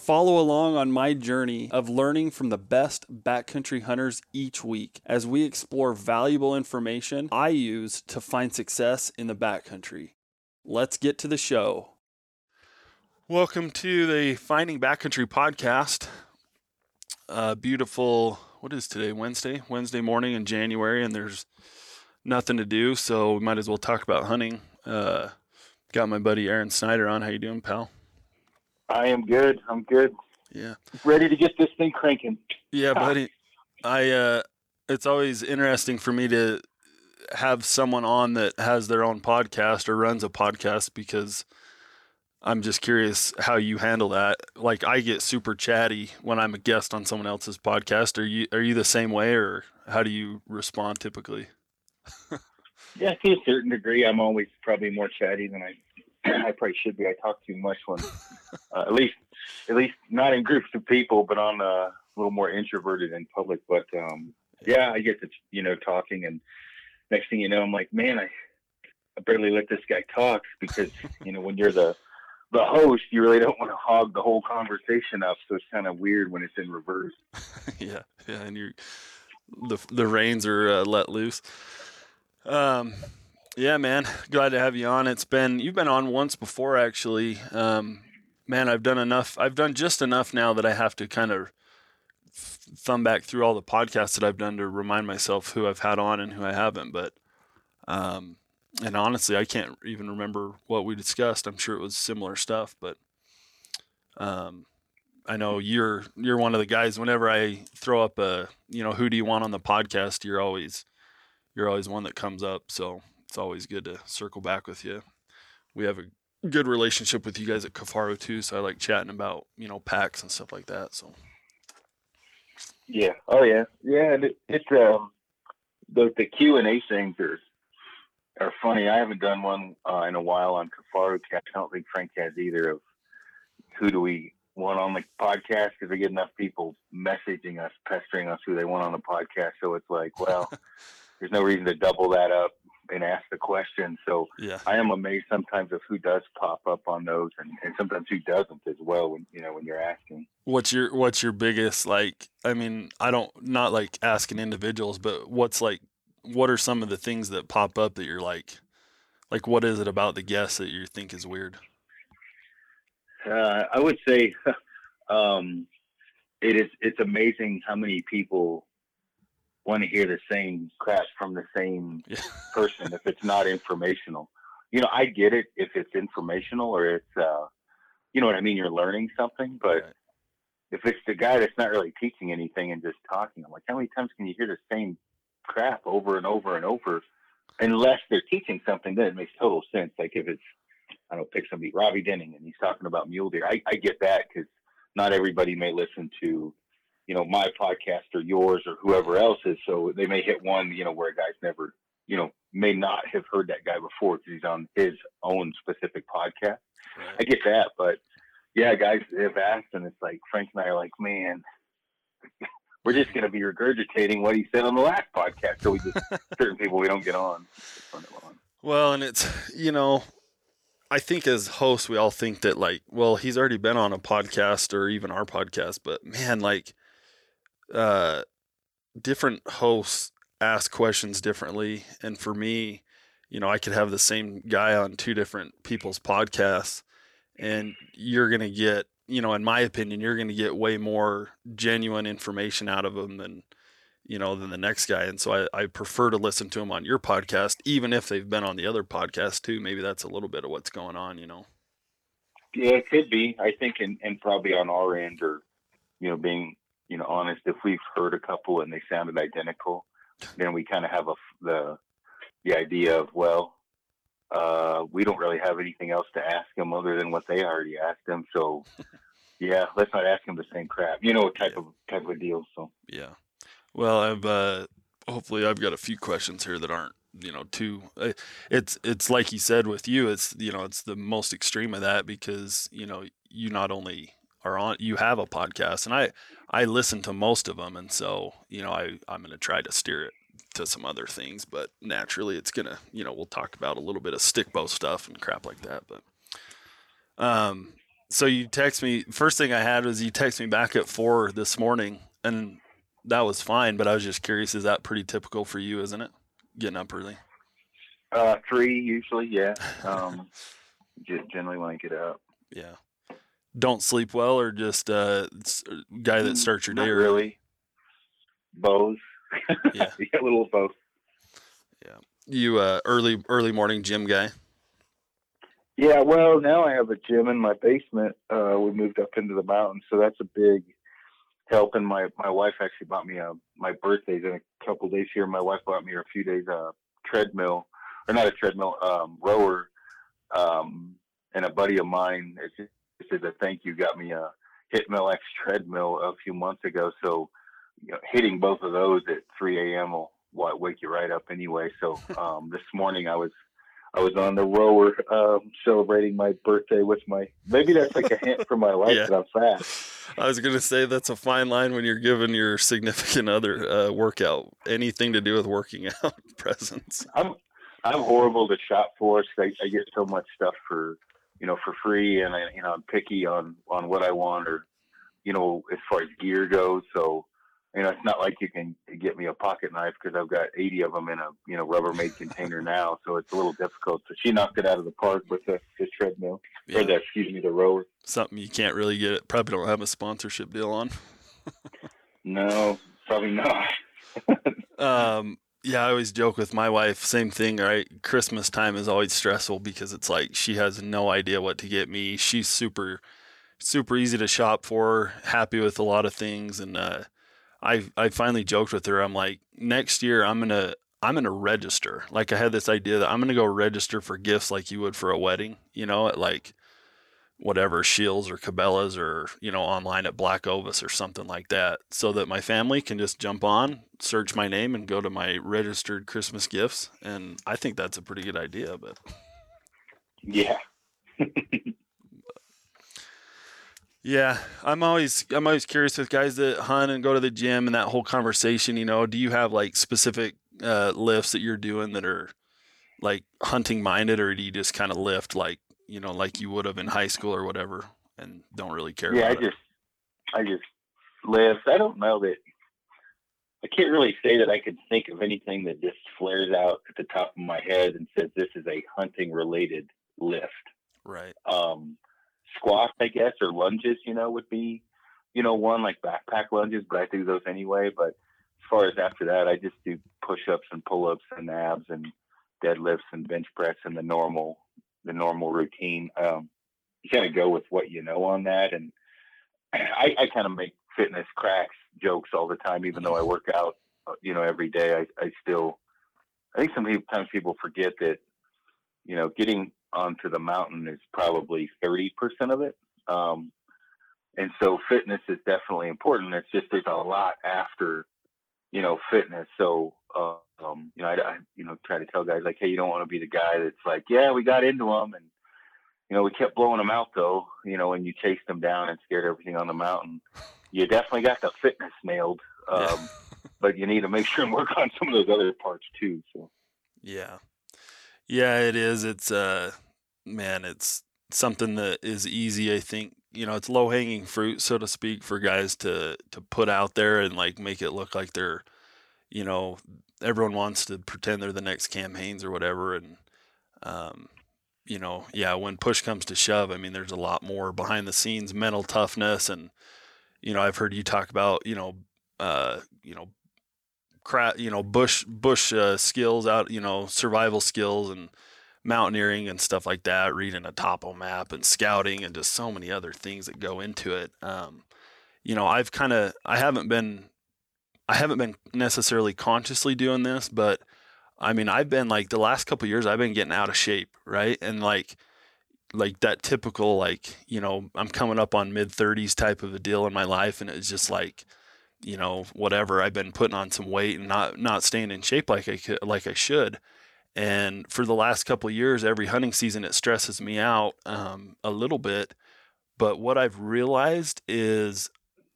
Follow along on my journey of learning from the best backcountry hunters each week as we explore valuable information I use to find success in the backcountry. Let's get to the show. Welcome to the Finding Backcountry Podcast. Uh, beautiful, what is today? Wednesday? Wednesday morning in January, and there's nothing to do, so we might as well talk about hunting. Uh, got my buddy Aaron Snyder on. How you doing, pal? I am good. I'm good. Yeah. Ready to get this thing cranking. Yeah, buddy. I uh it's always interesting for me to have someone on that has their own podcast or runs a podcast because I'm just curious how you handle that. Like I get super chatty when I'm a guest on someone else's podcast. Are you are you the same way or how do you respond typically? yeah, to a certain degree, I'm always probably more chatty than I I probably should be. I talk too much when, uh, at least, at least not in groups of people, but on uh, a little more introverted in public. But um, yeah, I get to you know talking, and next thing you know, I'm like, man, I, I barely let this guy talk because you know when you're the the host, you really don't want to hog the whole conversation up. So it's kind of weird when it's in reverse. yeah, yeah, and you're the the reins are uh, let loose. Um, yeah, man. Glad to have you on. It's been you've been on once before actually. Um, man, I've done enough. I've done just enough now that I have to kind of thumb back through all the podcasts that I've done to remind myself who I've had on and who I haven't. But um, and honestly, I can't even remember what we discussed. I'm sure it was similar stuff, but um, I know you're you're one of the guys. Whenever I throw up a you know who do you want on the podcast, you're always you're always one that comes up. So it's always good to circle back with you. We have a good relationship with you guys at Kifaru too, so I like chatting about you know packs and stuff like that. So yeah, oh yeah, yeah. And it, it's um the the Q and A things are are funny. I haven't done one uh, in a while on Kifaru. I don't think Frank has either. Of who do we want on the podcast? Because we get enough people messaging us, pestering us who they want on the podcast. So it's like, well. there's no reason to double that up and ask the question. So yeah. I am amazed sometimes of who does pop up on those, and, and sometimes who doesn't as well. When you know when you're asking. What's your What's your biggest like? I mean, I don't not like asking individuals, but what's like? What are some of the things that pop up that you're like? Like, what is it about the guest that you think is weird? Uh, I would say um, it is. It's amazing how many people want to hear the same crap from the same person if it's not informational. You know, I get it if it's informational or it's, uh, you know what I mean? You're learning something, but right. if it's the guy that's not really teaching anything and just talking, I'm like, how many times can you hear the same crap over and over and over? Unless they're teaching something, then it makes total sense. Like if it's, I don't pick somebody, Robby Denning, and he's talking about mule deer. I, I get that because not everybody may listen to you know, my podcast or yours or whoever else's. So they may hit one, you know, where a guy's never, you know, may not have heard that guy before because he's on his own specific podcast. Right. I get that, but yeah, guys have asked, and it's like Frank and I are like, man, we're just going to be regurgitating what he said on the last podcast. So we just certain people we don't get on. Well, and it's you know, I think as hosts we all think that like, well, he's already been on a podcast or even our podcast, but man, like uh, different hosts ask questions differently. And for me, you know, I could have the same guy on two different people's podcasts, and you're going to get, you know, in my opinion, you're going to get way more genuine information out of them than, you know, than the next guy. And so I, I prefer to listen to them on your podcast, even if they've been on the other podcast too. Maybe that's a little bit of what's going on, you know. Yeah, it could be. I think, and, and probably on our end, or you know, being you know, honest, if we've heard a couple and they sounded identical, then we kind of have a, the, the idea of, well, uh, we don't really have anything else to ask them other than what they already asked them. So, yeah, let's not ask them the same crap, you know, type yeah. of type of deal. So, yeah. Well, I've uh, hopefully I've got a few questions here that aren't you know too uh, it's it's like you said with you it's you know it's the most extreme of that because you know you not only are on you have a podcast and I I listen to most of them and so you know I I'm going to try to steer it to some other things but naturally it's going to you know we'll talk about a little bit of stick bow stuff and crap like that but um so you text me first thing I had was you text me back at 4 this morning and that was fine, but I was just curious. Is that pretty typical for you, isn't it? Getting up early. Uh, three usually, yeah. Um, generally when I get up. Yeah. Don't sleep well, or just uh, guy that starts your Not day really. Both. Yeah. yeah, a little of both. Yeah. You uh, early early morning gym guy. Yeah, well, now I have a gym in my basement. Uh, we moved up into the mountains, so that's a big help. And my my wife actually bought me a my birthday's in a couple days here. My wife bought me a few days a treadmill, or not a treadmill, um, rower. Um, and a buddy of mine said a thank you got me a Hitmill X treadmill a few months ago. So you know, hitting both of those at 3 a.m. will wake you right up anyway. So um, this morning I was I was on the rower um, celebrating my birthday with my. Maybe that's like a hint for my wife yeah. that I'm fat. I was going to say that's a fine line when you're giving your significant other uh, workout anything to do with working out presents. I'm I'm horrible to shop for. I, I get so much stuff for you know for free, and I you know I'm picky on on what I want or you know as far as gear goes. So you know, it's not like you can get me a pocket knife because I've got 80 of them in a, you know, Rubbermaid container now. So it's a little difficult. So she knocked it out of the park with the, the treadmill yeah. or the, excuse me, the rower. Something you can't really get. It. Probably don't have a sponsorship deal on. no, probably not. um, yeah, I always joke with my wife, same thing, right? Christmas time is always stressful because it's like she has no idea what to get me. She's super, super easy to shop for, happy with a lot of things. And, uh, I I finally joked with her. I'm like, next year I'm gonna I'm gonna register. Like I had this idea that I'm gonna go register for gifts like you would for a wedding. You know, at like whatever Scheels or Cabela's or you know online at Black Ovis or something like that, so that my family can just jump on, search my name, and go to my registered Christmas gifts. And I think that's a pretty good idea. But yeah. Yeah, I'm always I'm always curious with guys that hunt and go to the gym and that whole conversation. You know, do you have like specific uh, lifts that you're doing that are like hunting minded, or do you just kind of lift like you know like you would have in high school or whatever, and don't really care? Yeah, I it? just I just lift. I don't know that I can't really say that I could think of anything that just flares out at the top of my head and says this is a hunting related lift. Right. Um, squats, I guess, or lunges, you know, would be, you know, one like backpack lunges, but I do those anyway. But as far as after that, I just do push ups and pull ups and abs and deadlifts and bench press and the normal, the normal routine. Um, you kind of go with what you know on that. And I, I kind of make fitness cracks jokes all the time, even though I work out, uh, you know, every day. I, I still, I think sometimes people forget that, you know, getting onto the mountain is probably 30% of it. Um, and so fitness is definitely important. It's just there's a lot after, you know, fitness. So, uh, um, you know, I, I, you know, try to tell guys like, hey, you don't want to be the guy that's like, yeah, we got into them and, you know, we kept blowing them out though, you know, and you chased them down and scared everything on the mountain. You definitely got the fitness nailed, um, yeah. but you need to make sure and work on some of those other parts too. So, yeah, yeah, it is. It's uh man, it's something that is easy, I think. You know, it's low hanging fruit, so to speak, for guys to to put out there and like make it look like they're, you know, everyone wants to pretend they're the next Cam Hanes or whatever. And um, you know, yeah, when push comes to shove, I mean, there's a lot more behind the scenes mental toughness, and you know, I've heard you talk about, you know, uh, you know, crap, you know, bush bush uh, skills out, you know, survival skills and mountaineering and stuff like that, reading a topo map and scouting and just so many other things that go into it. Um, you know, I've kind of I haven't been I haven't been necessarily consciously doing this, but I mean, I've been like the last couple years I've been getting out of shape, right? And like like that typical like, you know, I'm coming up on mid 30s type of a deal in my life and it's just like you know, whatever, I've been putting on some weight and not not staying in shape like I could, like I should. And for the last couple years, every hunting season, it stresses me out um, a little bit. But what I've realized is,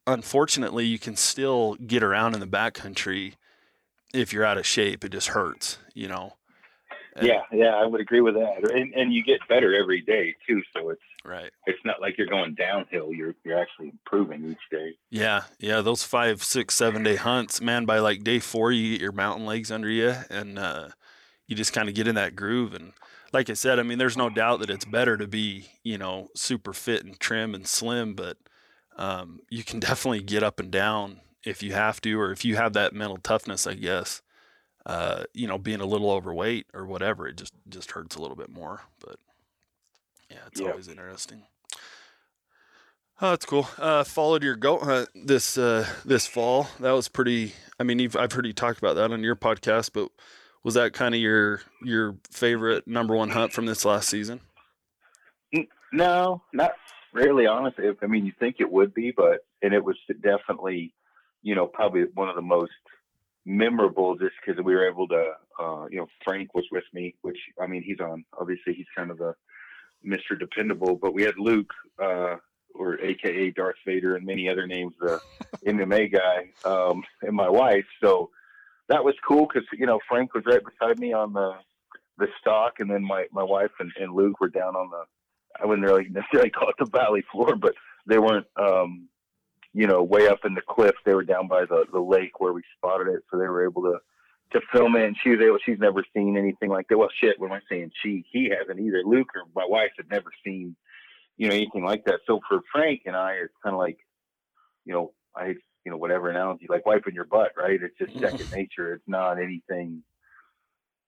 unfortunately, you can still get around in the backcountry if you're out of shape. It just hurts, you know. And, yeah, yeah, I would agree with that. And, and you get better every day too, so it's right. It's not like you're going downhill. You're you're actually improving each day. Yeah, yeah. Those five, six, seven day hunts, man. By like day four, you get your mountain legs under you, and uh, you just kind of get in that groove. And like I said, I mean, there's no doubt that it's better to be, you know, super fit and trim and slim, but um, you can definitely get up and down if you have to, or if you have that mental toughness, I guess. Uh, you know, being a little overweight or whatever, it just just hurts a little bit more. But yeah, it's yep. always interesting. Oh, that's cool. Uh, followed your goat hunt this uh, this fall. That was pretty. I mean, I've heard you talk about that on your podcast, but was that kind of your your favorite number one hunt from this last season? No, not really. Honestly, I mean, you think it would be, but and it was definitely, you know, probably one of the most memorable just because we were able to, uh, you know, Frank was with me, which I mean, he's on. Obviously, he's kind of a Mr. Dependable, but we had Luke, uh, or AKA Darth Vader, and many other names, the MMA guy, um, and my wife. So that was cool because you know Frank was right beside me on the the stock, and then my my wife and, and Luke were down on the I wouldn't really necessarily call it the valley floor, but they weren't um, you know way up in the cliff. They were down by the the lake where we spotted it, so they were able to to film it. And she was able. She's never seen anything like that. Well, shit. What am I saying? She he hasn't either. Luke or my wife had never seen you know anything like that. So for Frank and I, it's kind of like you know I you know, whatever analogy, like wiping your butt, right? It's just second nature. It's not anything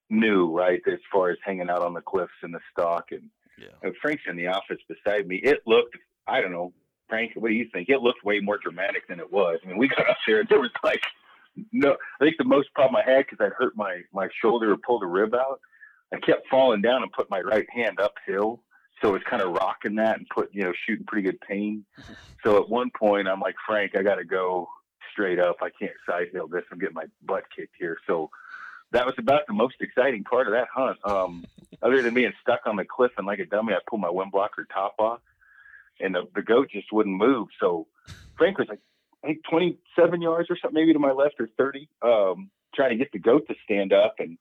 new, right? As far as hanging out on the cliffs and the stock. And, yeah. Oh, Frank's in the office beside me. It looked, I don't know, Frank, what do you think? It looked way more dramatic than it was. I mean, we got up there and there was like, no, I think the most problem I had because I hurt my, my shoulder or pulled a rib out. I kept falling down and put my right hand uphill so it's kind of rocking that and put you know shooting pretty good pain. So at one point I'm like Frank, I got to go straight up. I can't side hill this. I'm getting my butt kicked here. So that was about the most exciting part of that hunt. Um, other than being stuck on the cliff and like a dummy, I pulled my wind blocker top off, and the, the goat just wouldn't move. So Frank was like I think 27 yards or something, maybe to my left or 30, um, trying to get the goat to stand up and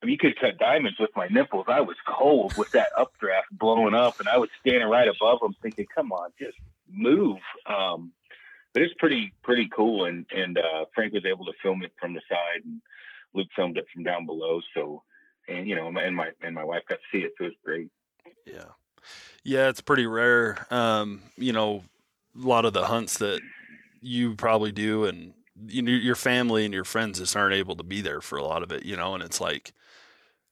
I mean, you could cut diamonds with my nipples. I was cold with that updraft blowing up, and I was standing right above them, thinking, "Come on, just move." Um, but it's pretty pretty cool, and and uh, Frank was able to film it from the side, and Luke filmed it from down below. So, and you know, and my and my wife got to see it, so it was great. Yeah, yeah, it's pretty rare. Um, you know, a lot of the hunts that you probably do, and you know, your family and your friends just aren't able to be there for a lot of it. You know, and it's like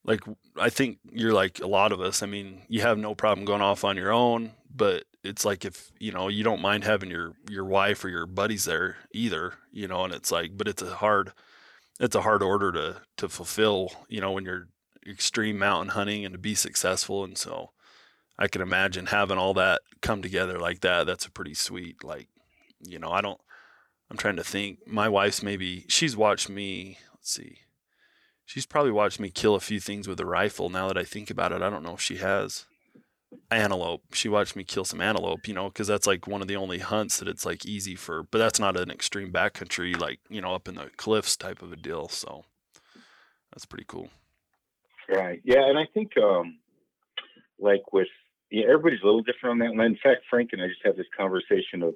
like I think you're like a lot of us. I mean, you have no problem going off on your own, but it's like if you know you don't mind having your your wife or your buddies there either, you know, and it's like, but it's a hard it's a hard order to to fulfill, you know, when you're extreme mountain hunting and to be successful, and so I can imagine having all that come together like that. That's a pretty sweet, like, you know, I don't. I'm trying to think. My wife's maybe she's watched me. Let's see She's probably watched me kill a few things with a rifle. Now that I think about it, I don't know if she has. Antelope. She watched me kill some antelope, you know, because that's like one of the only hunts that it's like easy for, but that's not an extreme backcountry, like, you know, up in the cliffs type of a deal. So that's pretty cool. Right. Yeah. And I think, um, like with, yeah, everybody's a little different on that. One. In fact, Frank and I just had this conversation of,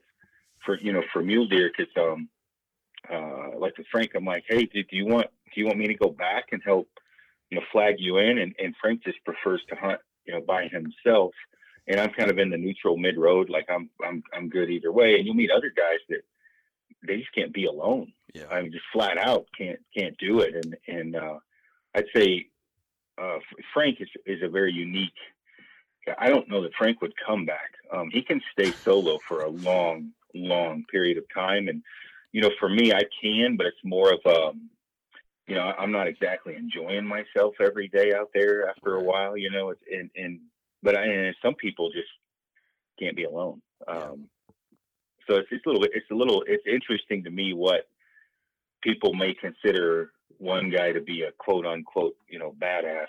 for, you know, for mule deer, because, um, uh, like with Frank, I'm like, hey, do, do you want do you want me to go back and help, you know, flag you in? And, and Frank just prefers to hunt, you know, by himself. And I'm kind of in the neutral mid road. Like I'm, I'm, I'm good either way. And you'll meet other guys that they just can't be alone. Yeah. I mean, just flat out can't, can't do it. And, and, uh, I'd say, uh, Frank is, is a very unique, I don't know that Frank would come back. Um, he can stay solo for a long, long period of time. And, you know, for me, I can, but it's more of a, um, you know, I'm not exactly enjoying myself every day out there after a while, you know, it's, and, and, but I, and some people just can't be alone. Um, so it's just a little it's a little it's interesting to me what people may consider one guy to be a quote unquote you know badass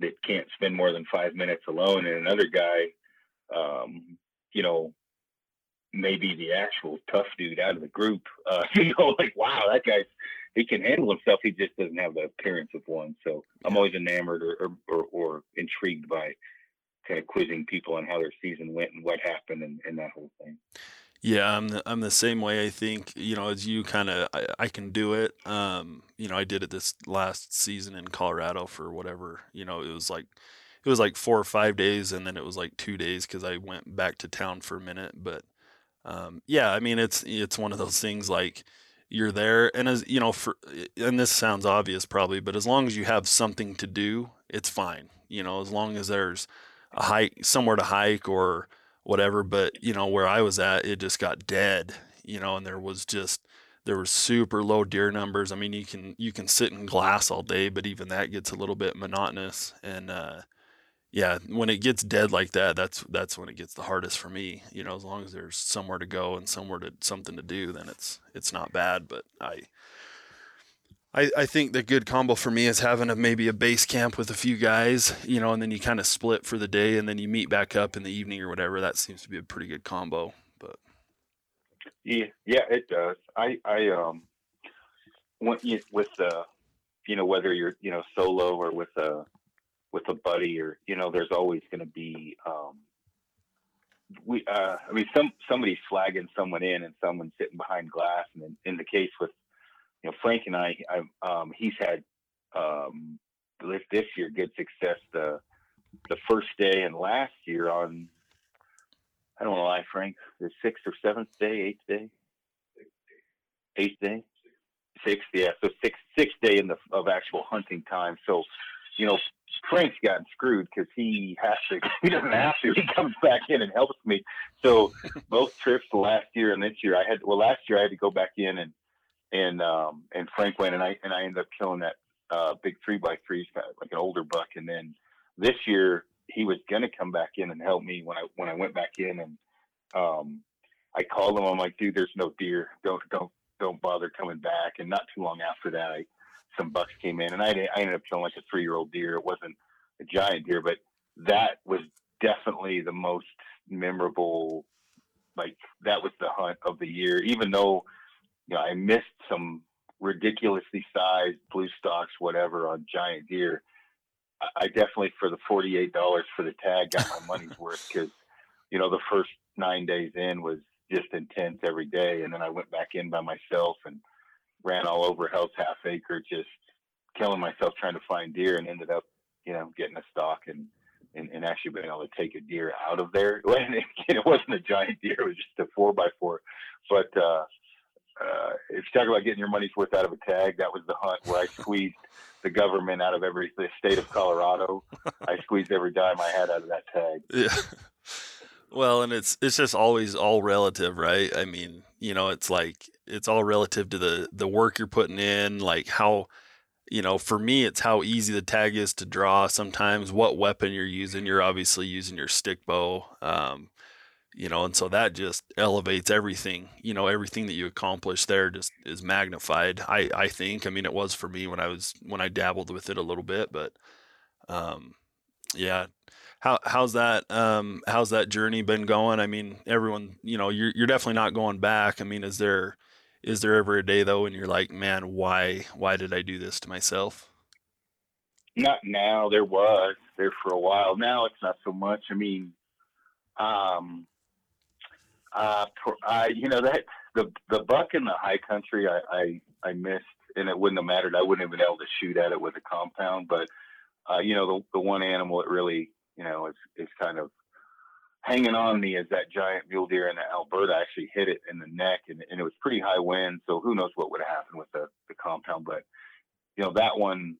that can't spend more than five minutes alone, and another guy, um, you know, maybe the actual tough dude out of the group. Uh, you know, like wow, that guy's he can handle himself. He just doesn't have the appearance of one. So I'm always enamored or or, or, or intrigued by kind of quizzing people on how their season went and what happened and, and that whole thing. Yeah, I'm the, I'm the same way. I think you know, as you kind of, I, I, can do it. Um, you know, I did it this last season in Colorado for whatever. You know, it was like, it was like four or five days, and then it was like two days because I went back to town for a minute. But um, yeah, I mean, it's it's one of those things like you're there, and as you know, for and this sounds obvious probably, but as long as you have something to do, it's fine. You know, as long as there's a hike somewhere to hike or whatever. But you know, where I was at, it just got dead. You know, and there was just there were super low deer numbers. I mean, you can you can sit in glass all day, but even that gets a little bit monotonous. And uh, yeah, when it gets dead like that, that's that's when it gets the hardest for me. You know, as long as there's somewhere to go and somewhere to something to do, then it's it's not bad. But I I, I think the good combo for me is having a maybe a base camp with a few guys, you know, and then you kind of split for the day and then you meet back up in the evening or whatever. That seems to be a pretty good combo. But yeah, yeah, it does. I I um when you, with uh you know whether you're you know solo or with a with a buddy or you know there's always going to be um we uh I mean some somebody's flagging someone in and someone's sitting behind glass and in, in the case with you know, Frank and I, I um, he's had um, this year good success the the first day and last year on I don't want to lie, Frank, the sixth or seventh day, eighth day, eighth day, sixth, yeah. So sixth sixth day in the of actual hunting time. So, you know, Frank's gotten screwed because he has to. He doesn't have to. He comes back in and helps me. So both trips last year and this year, I had. Well, last year I had to go back in and and um, and Frank went and I and I ended up killing that uh, big three by three, like an older buck. And then this year he was gonna come back in and help me when I when I went back in and um, I called him. I'm like, dude, there's no deer. Don't don't don't bother coming back. And not too long after that, I, some bucks came in, and I I ended up killing like a three year old deer. It wasn't a giant deer, but that was definitely the most memorable. Like that was the hunt of the year, even though you know, I missed some ridiculously sized blue stocks, whatever, on giant deer. I definitely, for the forty-eight dollars for the tag, got my money's worth because, you know, the first nine days in was just intense every day, and then I went back in by myself and ran all over Hell's Half Acre, just killing myself trying to find deer, and ended up, you know, getting a stock and and, and actually being able to take a deer out of there. it wasn't a giant deer; it was just a four by four, but. uh uh, if you talk about getting your money's worth out of a tag, that was the hunt where I squeezed the government out of every the state of Colorado. I squeezed every dime I had out of that tag. Yeah. Well, and it's it's just always all relative, right? I mean, you know, it's like it's all relative to the the work you're putting in, like how you know, for me, it's how easy the tag is to draw. Sometimes what weapon you're using. You're obviously using your stick bow. Um, you know, and so that just elevates everything, you know, everything that you accomplish there just is magnified. I, I think, I mean, it was for me when I was, when I dabbled with it a little bit, but, um, yeah. How, how's that, um, how's that journey been going? I mean, everyone, you know, you're, you're definitely not going back. I mean, is there, is there ever a day though, when you're like, man, why, why did I do this to myself? Not now. There was there for a while. Now it's not so much. I mean, um, uh, I, you know that the the buck in the high country, I, I I missed, and it wouldn't have mattered. I wouldn't have been able to shoot at it with a compound, but uh, you know the the one animal that really you know is is kind of hanging on me as that giant mule deer in Alberta. Actually hit it in the neck, and, and it was pretty high wind, so who knows what would have happened with the the compound, but you know that one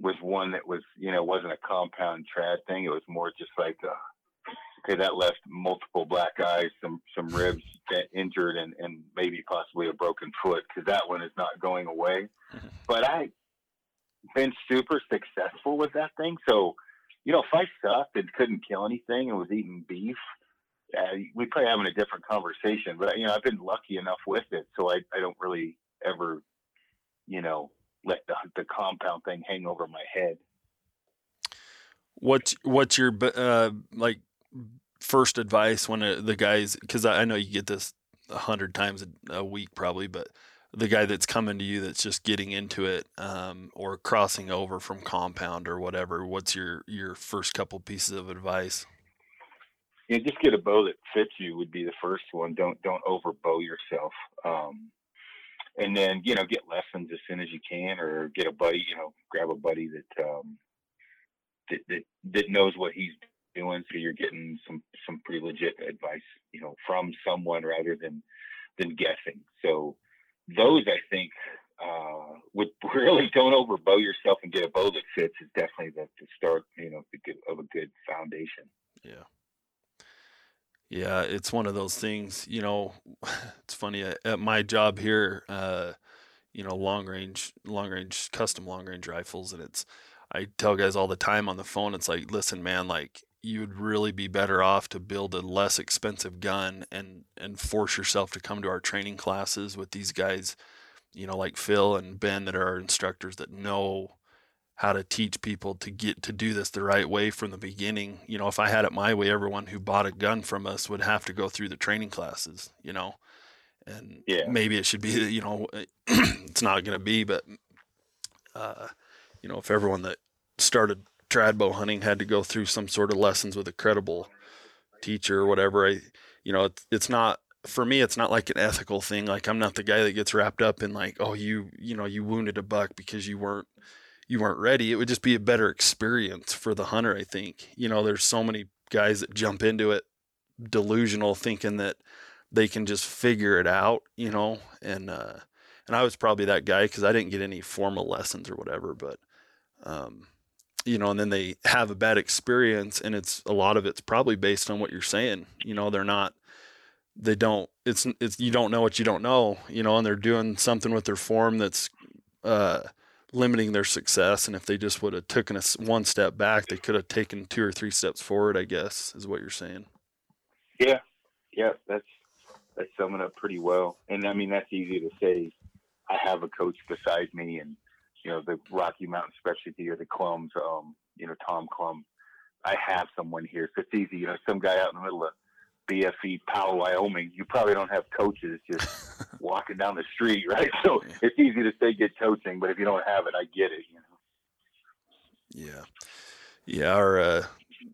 was one that was you know wasn't a compound trad thing. It was more just like a okay, that left multiple black eyes, some some ribs that injured, and and maybe possibly a broken foot because that one is not going away. But I been super successful with that thing. So, you know, if I sucked and couldn't kill anything and was eating beef, uh, we probably having a different conversation. But you know, I've been lucky enough with it, so I I don't really ever, you know, let the the compound thing hang over my head. What's what's your uh, like first advice when uh, the guys? Because I, know you get this a hundred times a, week probably, but the guy that's coming to you that's just getting into it um, or crossing over from compound or whatever. What's your your first couple pieces of advice? Yeah, just get a bow that fits you would be the first one. Don't don't overbow yourself. Um, and then you know get lessons as soon as you can, or get a buddy. You know, grab a buddy that um, that, that that knows what he's doing, so you're getting some some pretty legit advice. You know, from someone rather than than guessing. So those I think uh, would really don't overbow yourself and get a bow that fits is definitely the, the start. You know, of a good foundation. Yeah. Yeah, it's one of those things. You know, it's funny at my job here. Uh, you know, long range, long range, custom long range rifles, and it's. I tell guys all the time on the phone. It's like, listen, man, like you'd really be better off to build a less expensive gun and and force yourself to come to our training classes with these guys, you know, like Phil and Ben that are our instructors that know how to teach people to get to do this the right way from the beginning. You know, if I had it my way, everyone who bought a gun from us would have to go through the training classes, you know. And yeah. maybe it should be, you know, it's not going to be, but uh, you know, if everyone that started trad bow hunting had to go through some sort of lessons with a credible teacher or whatever, I, you know, it's, it's not for me it's not like an ethical thing. Like i'm not the guy that gets wrapped up in like oh you you know you wounded a buck because you weren't you weren't ready, it would just be a better experience for the hunter, I think. You know, there's so many guys that jump into it delusional thinking that they can just figure it out, you know, and uh and I was probably that guy cuz I didn't get any formal lessons or whatever, but um you know, and then they have a bad experience and it's a lot of it's probably based on what you're saying. You know, they're not they don't it's it's you don't know what you don't know, you know, and they're doing something with their form that's uh limiting their success. And if they just would have taken a one step back, they could have taken two or three steps forward. I guess is what you're saying. Yeah, yeah, that's that's summing up pretty well. And I mean, that's easy to say. I have a coach beside me, and you know, the Rocky Mountain Specialty or the Clums, um, you know, Tom Clum. I have someone here, so it's easy. You know, some guy out in the middle of BFE Powell, Wyoming, you probably don't have coaches just walking down the street, right? So it's easy to say get coaching, but if you don't have it, I get it. You know. Yeah, yeah. Our uh,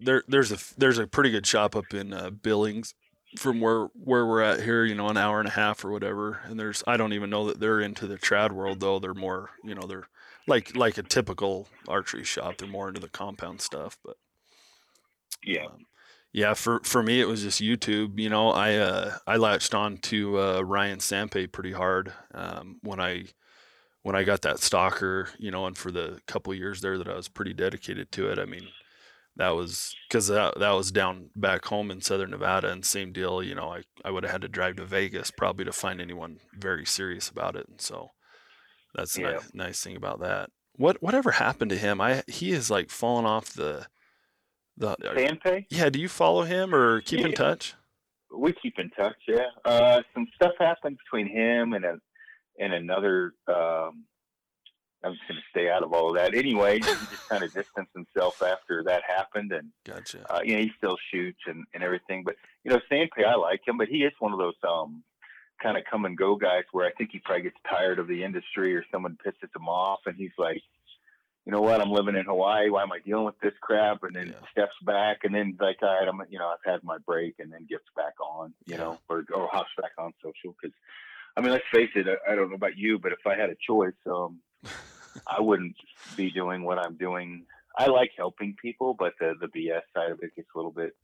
there there's a there's a pretty good shop up in uh, Billings from where where we're at here. You know, an hour and a half or whatever. And there's I don't even know that they're into the trad world though. They're more you know they're like like a typical archery shop. They're more into the compound stuff, but yeah. Um, yeah, for for me it was just YouTube. You know, I uh, I latched on to uh, Ryan Sampe pretty hard um, when I when I got that stalker. You know, and for the couple years there that I was pretty dedicated to it. I mean, that was because that that was down back home in Southern Nevada, and same deal. You know, I I would have had to drive to Vegas probably to find anyone very serious about it, and so that's yeah. nice, nice thing about that. What whatever happened to him? I he is like fallen off the the Fanpay? Yeah, do you follow him or keep yeah. in touch? We keep in touch, yeah. Uh, some stuff happened between him and a and another. Um, I'm just going to stay out of all of that. Anyway, he just kind of distanced himself after that happened, and gotcha. Uh, you know, he still shoots and, and everything. But you know, Sandpay, I like him, but he is one of those um, kind of come and go guys where I think he probably gets tired of the industry or someone pisses him off, and he's like, you know what, I'm living in Hawaii. Why am I dealing with this crap? And then yeah. steps back, and then like, all right, I'm, you know, I've had my break, and then gets back on, you yeah. know, or or hops back on social. Because, I mean, let's face it. I, I, don't know about you, but if I had a choice, um, I wouldn't be doing what I'm doing. I like helping people, but the the BS side of it gets a little bit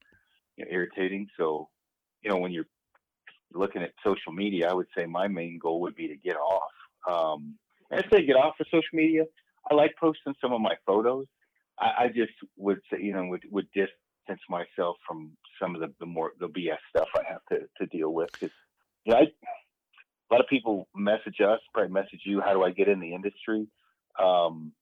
you know, irritating. So, you know, when you're looking at social media, I would say my main goal would be to get off. Um, I say get off of social media I like posting some of my photos. I, I just would say, you know, would, would distance myself from some of the, the more the BS stuff I have to, to deal with. Cause, yeah, I, a lot of people message us, probably message you. How do I get in the industry? Um,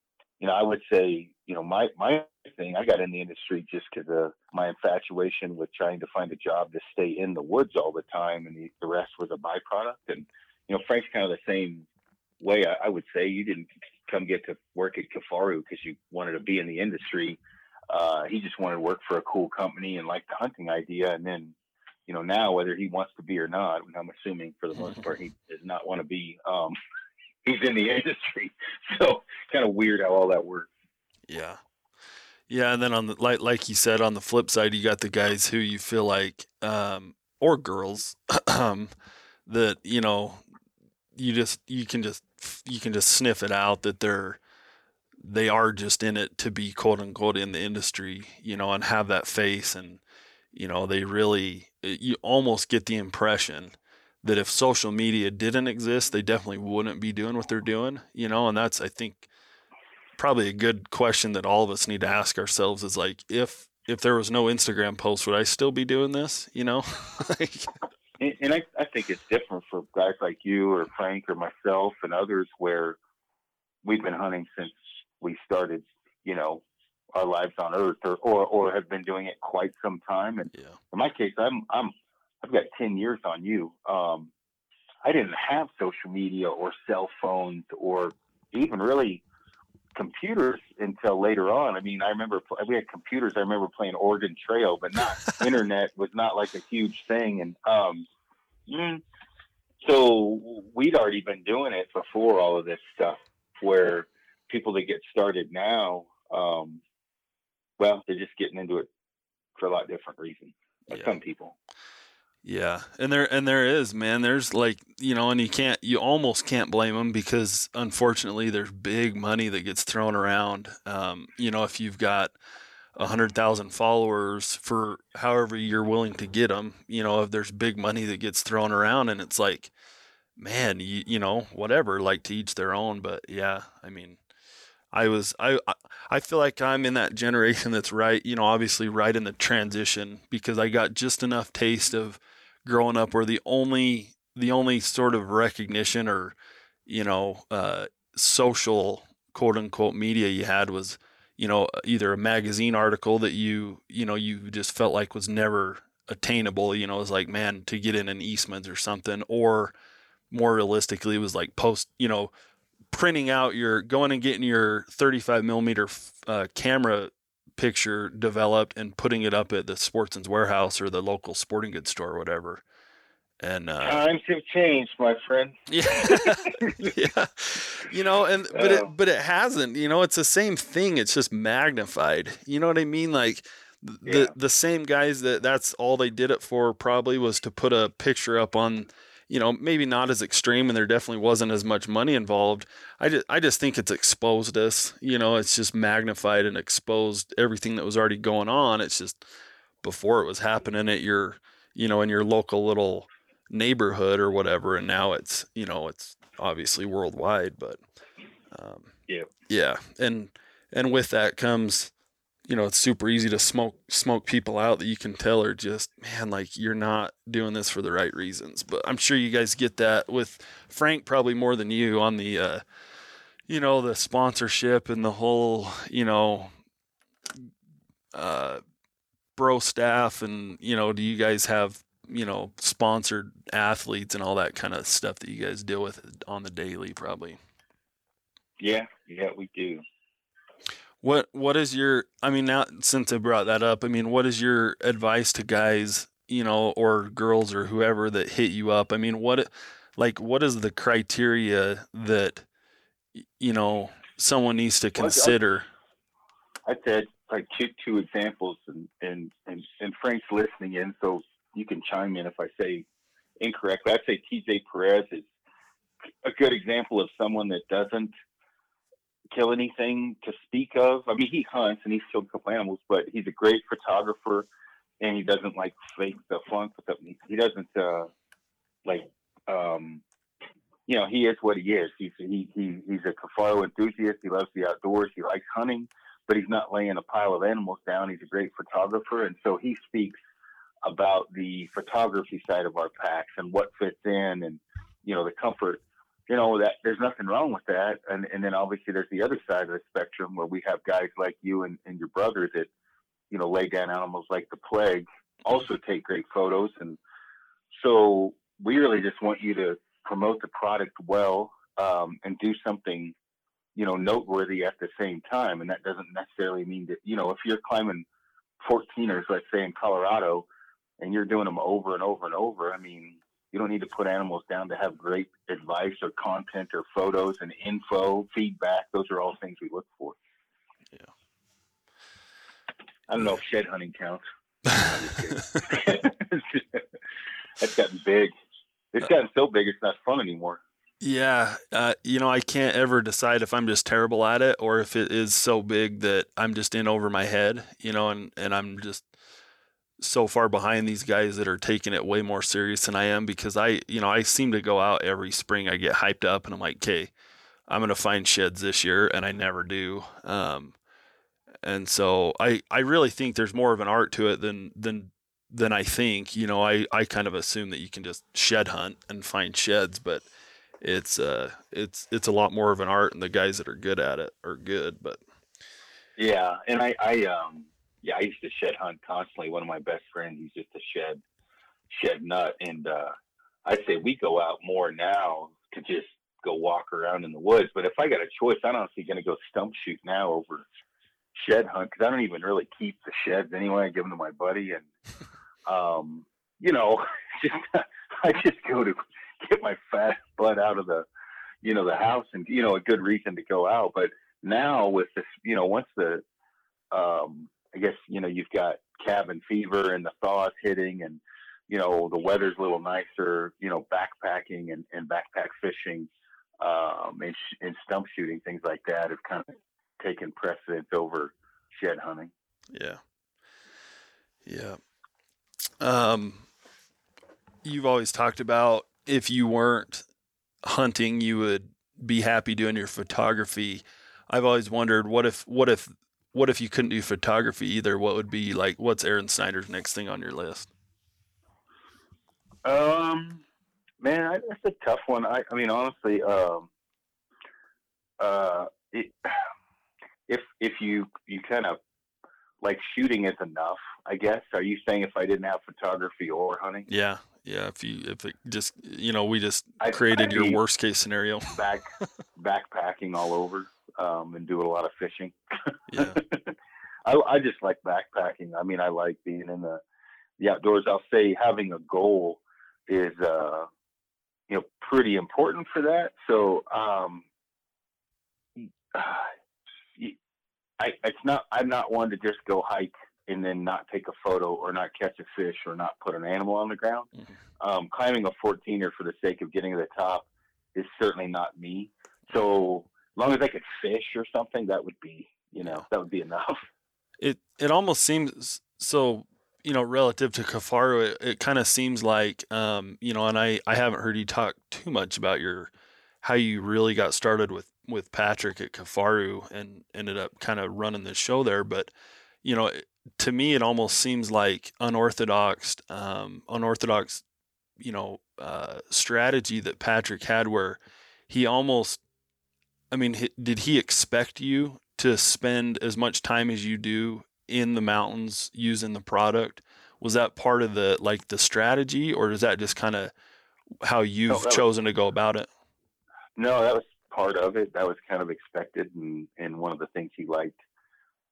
you know, I would say, you know, my my thing. I got in the industry just because of my infatuation with trying to find a job to stay in the woods all the time, and the, the rest was a byproduct. And you know, Frank's kind of the same way. I, I would say you didn't come get to work at Kifaru because you wanted to be in the industry. Uh, he just wanted to work for a cool company and like the hunting idea. And then, you know, now whether he wants to be or not, I'm assuming for the most part he does not want to be. Um, he's in the industry, so kind of weird how all that works. Yeah. Yeah, and then on the like like you said, on the flip side, you got the guys who you feel like, um, or girls, um, that you know, you just you can just you can just sniff it out that they're they are just in it to be quote unquote in the industry, you know, and have that face and you know, they really you almost get the impression that if social media didn't exist, they definitely wouldn't be doing what they're doing, you know, and that's I think probably a good question that all of us need to ask ourselves is like if if there was no Instagram post, would I still be doing this? You know, and, and I, I think it's different for guys like you or Frank or myself and others where we've been hunting since we started, you know, our lives on Earth, or or, or have been doing it quite some time. And yeah. in my case, I'm I'm I've got ten years on you. Um, I didn't have social media or cell phones or even really computers until later on. I mean, I remember we had computers. I remember playing Oregon Trail, but not internet was not like a huge thing. And um, mm, so we'd already been doing it before all of this stuff. Where people that get started now, um, well, they're just getting into it for a lot different reasons. Yeah. Some people. Yeah, and there and there is man. There's like you know, and you can't, you almost can't blame them because unfortunately, there's big money that gets thrown around. Um, you know, if you've got a hundred thousand followers for however you're willing to get them, you know, if there's big money that gets thrown around, and it's like, man, you you know, whatever, like to each their own. But yeah, I mean, I was I I feel like I'm in that generation that's right, you know, obviously right in the transition because I got just enough taste of growing up where the only the only sort of recognition or you know uh, social quote unquote media you had was you know either a magazine article that you you know you just felt like was never attainable you know it was like man to get in an eastman's or something or more realistically it was like post you know printing out your going and getting your 35 millimeter uh, camera picture developed and putting it up at the Sportsman's Warehouse or the local sporting goods store or whatever. And uh, times have changed, my friend. Yeah, yeah. You know, and but it but it hasn't. You know, it's the same thing. It's just magnified. You know what I mean? Like the yeah. the same guys that that's all they did it for probably was to put a picture up on you know, maybe not as extreme and there definitely wasn't as much money involved. I just, I just think it's exposed us, you know, it's just magnified and exposed everything that was already going on. It's just before it was happening at your, you know, in your local little neighborhood or whatever. And now it's, you know, it's obviously worldwide, but, um, yeah, yeah. And, and with that comes, you know, it's super easy to smoke smoke people out that you can tell are just man, like you're not doing this for the right reasons. But I'm sure you guys get that with Frank probably more than you on the, uh, you know, the sponsorship and the whole, you know, uh, bro staff and you know, do you guys have you know sponsored athletes and all that kind of stuff that you guys deal with on the daily probably? Yeah, yeah, we do. What what is your I mean now since I brought that up, I mean what is your advice to guys, you know, or girls or whoever that hit you up? I mean what like what is the criteria that you know someone needs to consider? I said like two two examples and, and and and Frank's listening in so you can chime in if I say incorrectly. I'd say TJ Perez is a good example of someone that doesn't kill anything to speak of. I mean, he hunts and he's killed a couple animals, but he's a great photographer, and he doesn't like fake the funk. He doesn't uh, like, um, you know, he is what he is. He's he, he he's a Kifaru enthusiast. He loves the outdoors. He likes hunting, but he's not laying a pile of animals down. He's a great photographer, and so he speaks about the photography side of our packs and what fits in, and you know, the comfort you know that there's nothing wrong with that. And and then obviously there's the other side of the spectrum where we have guys like you and, and your brother that you know lay down animals like the plague, also take great photos, and so we really just want you to promote the product well um, and do something you know noteworthy at the same time. And that doesn't necessarily mean that you know if you're climbing 14ers, let's say in Colorado, and you're doing them over and over and over. I mean, you don't need to put animals down to have great advice or content or photos and info, feedback. Those are all things we look for. Yeah. I don't know if shed hunting counts. That's gotten big. It's gotten so big, it's not fun anymore. Yeah, uh, you know, I can't ever decide if I'm just terrible at it or if it is so big that I'm just in over my head, you know, and, and I'm just so far behind these guys that are taking it way more serious than I am because I, you know, I seem to go out every spring. I get hyped up and I'm like, okay, I'm going to find sheds this year. And I never do. Um, and so I, I really think there's more of an art to it than, than, than I think, you know, I, I kind of assume that you can just shed hunt and find sheds, but it's, uh, it's, it's a lot more of an art and the guys that are good at it are good, but yeah. And I, I, um, yeah, I used to shed hunt constantly. One of my best friends, he's just a shed shed nut, and uh, I say we go out more now to just go walk around in the woods. But if I got a choice, I'm honestly going to go stump shoot now over shed hunt because I don't even really keep the sheds anyway. I give them to my buddy, and um, you know, just I just go to get my fat butt out of the you know the house, and you know a good reason to go out. But now with this, you know, once the um, I guess you know you've got cabin fever and the thaws hitting, and you know the weather's a little nicer. You know, backpacking and, and backpack fishing, um, and, sh- and stump shooting, things like that, have kind of taken precedence over shed hunting. Yeah, yeah. Um, you've always talked about if you weren't hunting, you would be happy doing your photography. I've always wondered what if what if what if you couldn't do photography either? What would be like? What's Aron Snyder's next thing on your list? Um, man, that's a tough one. I, I mean, honestly, um, uh, it, if if you you kind of like shooting is enough, I guess. Are you saying if I didn't have photography or hunting? Yeah, yeah. If you if it just you know we just I'd, created your worst case scenario. Back backpacking all over um, and do a lot of fishing. Yeah. I, I just like backpacking. I mean, I like being in the the outdoors. I'll say having a goal is uh, you know pretty important for that. So um, I it's not I'm not one to just go hike and then not take a photo or not catch a fish or not put an animal on the ground. Mm-hmm. Um, climbing a 14er for the sake of getting to the top is certainly not me. So long as I could fish or something, that would be, you know, that would be enough. It it almost seems so, you know, relative to Kifaru, it, it kind of seems like, um, you know, and I I haven't heard you talk too much about your how you really got started with with Patrick at Kifaru and ended up kind of running the show there, but you know, to me, it almost seems like unorthodox, um, unorthodox, you know, uh, strategy that Patrick had, where he almost I mean, did he expect you to spend as much time as you do in the mountains using the product? Was that part of the like the strategy, or is that just kind of how you've chosen was, to go about it? No, that was part of it. That was kind of expected, and and one of the things he liked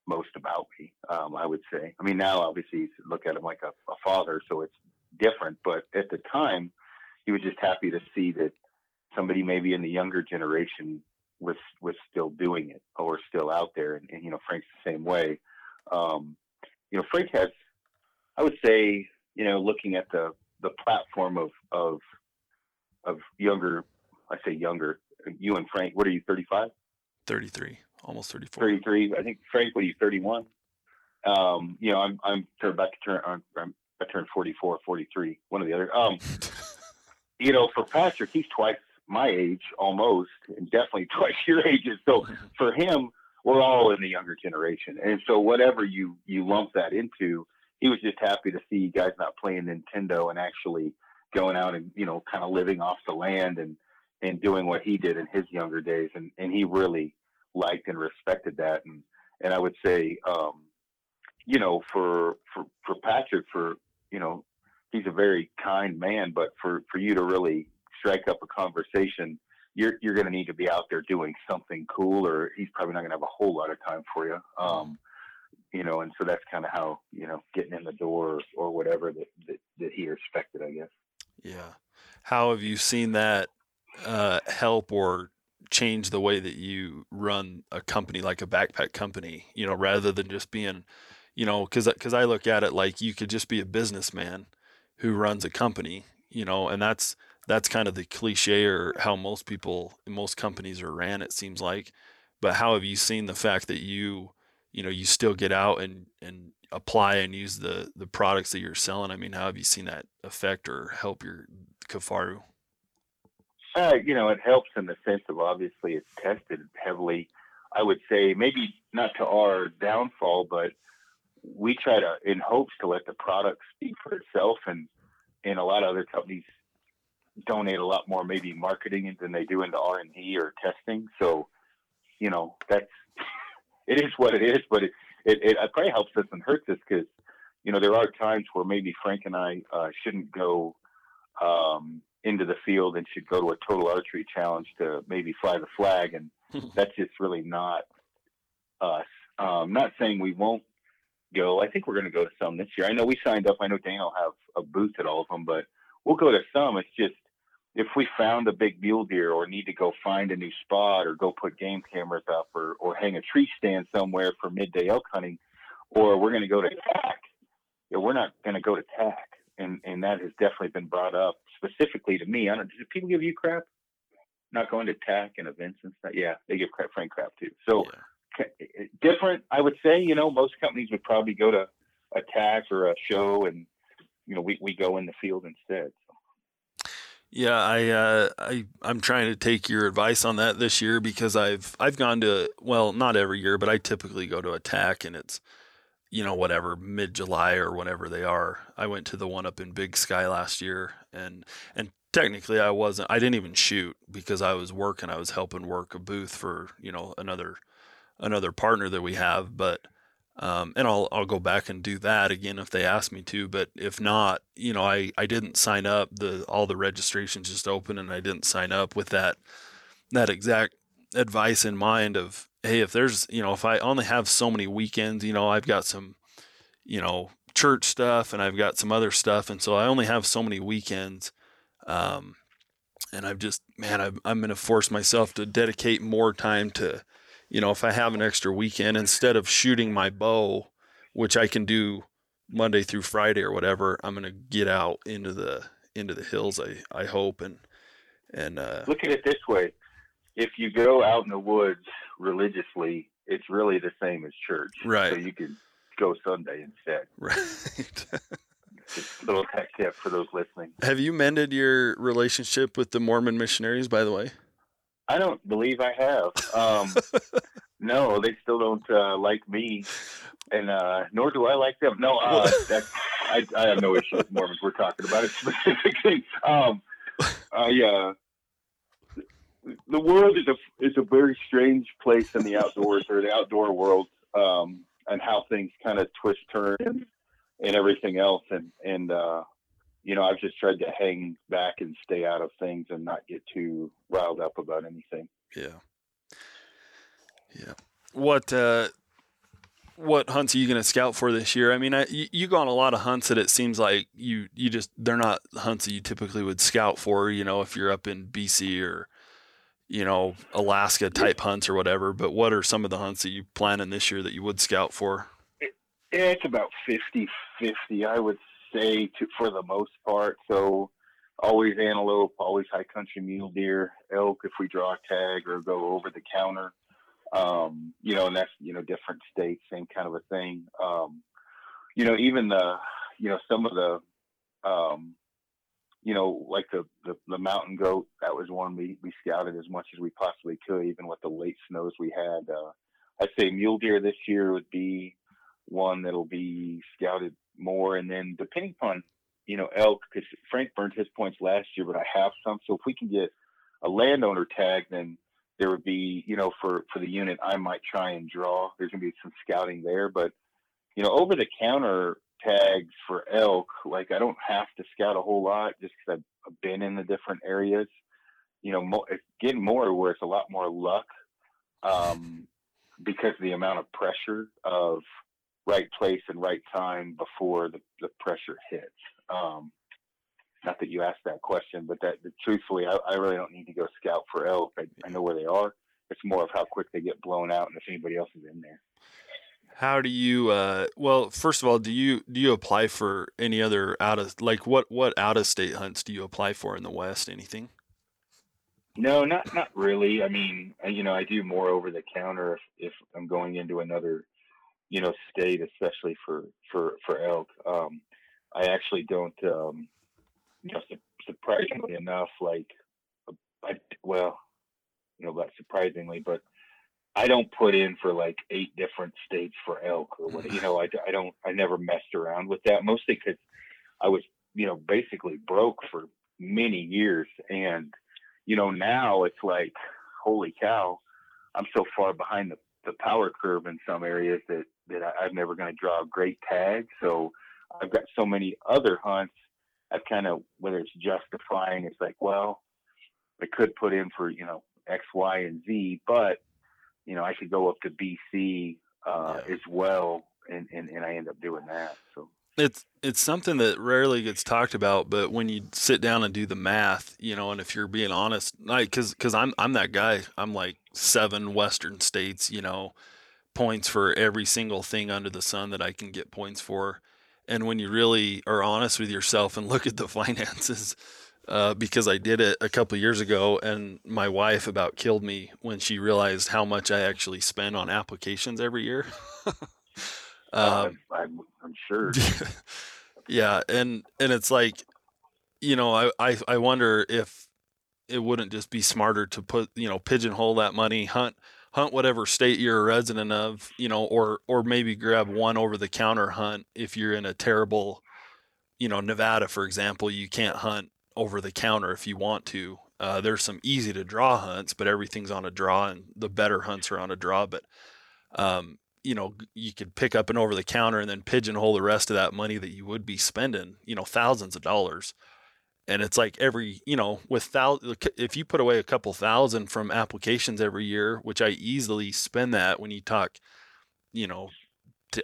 most about me. Um, I would say. I mean, now obviously look at him like a, a father, so it's different. But at the time, he was just happy to see that somebody maybe in the younger generation was was still doing it or still out there. And, and you know, Frank's the same way. Um, you know, Frank has, I would say, you know, looking at the the platform of of of younger, I say younger. You and Frank, what are you? Thirty five. Thirty three, almost thirty four. Thirty three. I think Frank, what are you? Thirty one. Um, you know, I'm I'm about to turn. I'm, I'm I turned 44, 43, one or the other. Um, you know, for Patrick, he's twice my age almost, and definitely twice your ages. So for him, we're all in the younger generation, and so whatever you you lump that into, he was just happy to see you guys not playing Nintendo and actually going out and you know kind of living off the land and and doing what he did in his younger days, and and he really liked and respected that, and and I would say, um, you know, for for for Patrick, for you know, he's a very kind man, but for for you to really strike up a conversation, you're you're going to need to be out there doing something cool, or he's probably not going to have a whole lot of time for you. Um, you know, and so that's kind of how you know getting in the door or, whatever that, that that he expected, I guess. Yeah. How have you seen that uh, help or change the way that you run a company like a backpack company? You know, rather than just being, you know, because because I look at it like you could just be a businessman who runs a company, you know, and that's that's kind of the cliche or how most people most companies are ran it seems like. But how have you seen the fact that you you know you still get out and and apply and use the the products that you're selling? I mean how have you seen that affect or help your kifaru uh, you know it helps in the sense of obviously it's tested heavily. I would say maybe not to our downfall but we try to in hopes to let the product speak for itself and and a lot of other companies donate a lot more maybe marketing than they do into R and D or testing. So, you know, that's it is what it is, but it it, it probably helps us and hurts us because you know there are times where maybe Frank and I uh, shouldn't go um, into the field and should go to a total archery challenge to maybe fly the flag, and that's just really not us. Um, not saying we won't go. I think we're going to go to some this year. I know we signed up. I know Dana will have a booth at all of them, but we'll go to some. It's just if we found a big mule deer or need to go find a new spot or go put game cameras up or, or hang a tree stand somewhere for midday elk hunting, or we're going to go to TAC, you know, we're not going to go to TAC. And, and that has definitely been brought up specifically to me. I don't, do people give you crap? Not going to TAC and events and stuff. Yeah, they give crap, Frank crap too. So yeah. Eh, eh, different, I would say, you know, most companies would probably go to a TAC or a show and, you know, we, we go in the field instead. Yeah, I uh, I I'm trying to take your advice on that this year because I've I've gone to well not every year but I typically go to attack and it's you know whatever mid July or whenever they are. I went to the one up in Big Sky last year and and technically I wasn't I didn't even shoot because I was working I was helping work a booth for you know another another partner that we have but um, and I'll I'll go back and do that again if they ask me to. But if not, you know, I, I didn't sign up. The all the registrations just open, and I didn't sign up with that that exact advice in mind of hey, if there's you know if I only have so many weekends, you know, I've got some you know church stuff and I've got some other stuff, and so I only have so many weekends. Um, and I've just man, I'm I'm gonna force myself to dedicate more time to you know, if I have an extra weekend, instead of shooting my bow, which I can do Monday through Friday or whatever, I'm gonna get out into the into the hills. I I hope and and uh, look at it this way: if you go out in the woods religiously, it's really the same as church. Right. So you could go Sunday instead. Right. Just a little tech tip for those listening. Have you mended your relationship with the Mormon missionaries, by the way? I don't believe I have. Um, no, they still don't uh, like me, and uh, nor do I like them. No, uh, I, I, have no issue with Mormons. We're talking about it specifically. Um, I, uh, the world is a is a very strange place in the outdoors or the outdoor world, um, and how things kind of twist, turn, and, and everything else. And and uh, you know, I've just tried to hang back and stay out of things and not get too riled up about anything. Yeah. Yeah. What uh what hunts are you going to scout for this year? I mean, I, you, you go on a lot of hunts that it seems like you you just they're not hunts that you typically would scout for. You know, if you're up in BC or you know Alaska type hunts or whatever. But what are some of the hunts that you planning this year that you would scout for? it's about 50 50 I would say to, for the most part. So always antelope, always high country mule deer, elk if we draw a tag or go over the counter. Um, you know, and that's, you know, different states, same kind of a thing. Um, you know, even the, you know, some of the, um, you know, like the, the, the mountain goat, that was one we, we scouted as much as we possibly could, even with the late snows we had. Uh, I'd say mule deer this year would be one that'll be scouted more. And then depending upon, you know, elk, because Frank burned his points last year, but I have some. So if we can get a landowner tag, then there would be, you know, for for the unit I might try and draw. There's gonna be some scouting there, but you know, over the counter tags for elk, like I don't have to scout a whole lot just because I've, been in the different areas. You know, more, getting more where it's a lot more luck um, because of the amount of pressure of right place and right time before the, the pressure hits. Um, not that you asked that question, but that, that truthfully, I, I, really don't need to go scout for elk. I, I know where they are. It's more of how quick they get blown out and if anybody else is in there. How do you? Uh, well, first of all, do you do you apply for any other out of like what what out of state hunts do you apply for in the West? Anything? No, not not really. I mean, you know, I do more over the counter if, if I'm going into another, you know, state, especially for for for elk. Um, I actually don't. Um, you know, surprisingly enough, like, I, well, you know, not surprisingly, but I don't put in for like eight different states for elk or what, you know, I, I don't, I never messed around with that mostly because I was, you know, basically broke for many years. And, you know, now it's like, holy cow, I'm so far behind the, the power curve in some areas that, that I, I'm never going to draw a great tag. So I've got so many other hunts. I've kind of, whether it's justifying, it's like, well, I could put in for, you know, X, Y, and Z, but you know, I could go up to BC uh, yeah. as well, and, and and I end up doing that. So it's it's something that rarely gets talked about, but when you sit down and do the math, you know, and if you're being honest, like because because I'm I'm that guy. I'm like seven Western states, you know, points for every single thing under the sun that I can get points for. And when you really are honest with yourself and look at the finances, uh, because I did it a couple years ago, and my wife about killed me when she realized how much I actually spend on applications every year. Uh, um, uh, I'm, I'm, sure. yeah, and and it's like, you know, I, I I wonder if it wouldn't just be smarter to put you know pigeonhole that money, hunt hunt whatever state you're a resident of, you know, or or maybe grab one over the counter hunt if you're in a terrible, you know, Nevada for example, you can't hunt over the counter if you want to. Uh, there's some easy to draw hunts, but everything's on a draw, and the better hunts are on a draw. But um, you know, you could pick up an over the counter and then pigeonhole the rest of that money that you would be spending, you know, thousands of dollars. And it's like every, you know, with thousand, if you put away a couple thousand from applications every year, which I easily spend that when you talk, you know,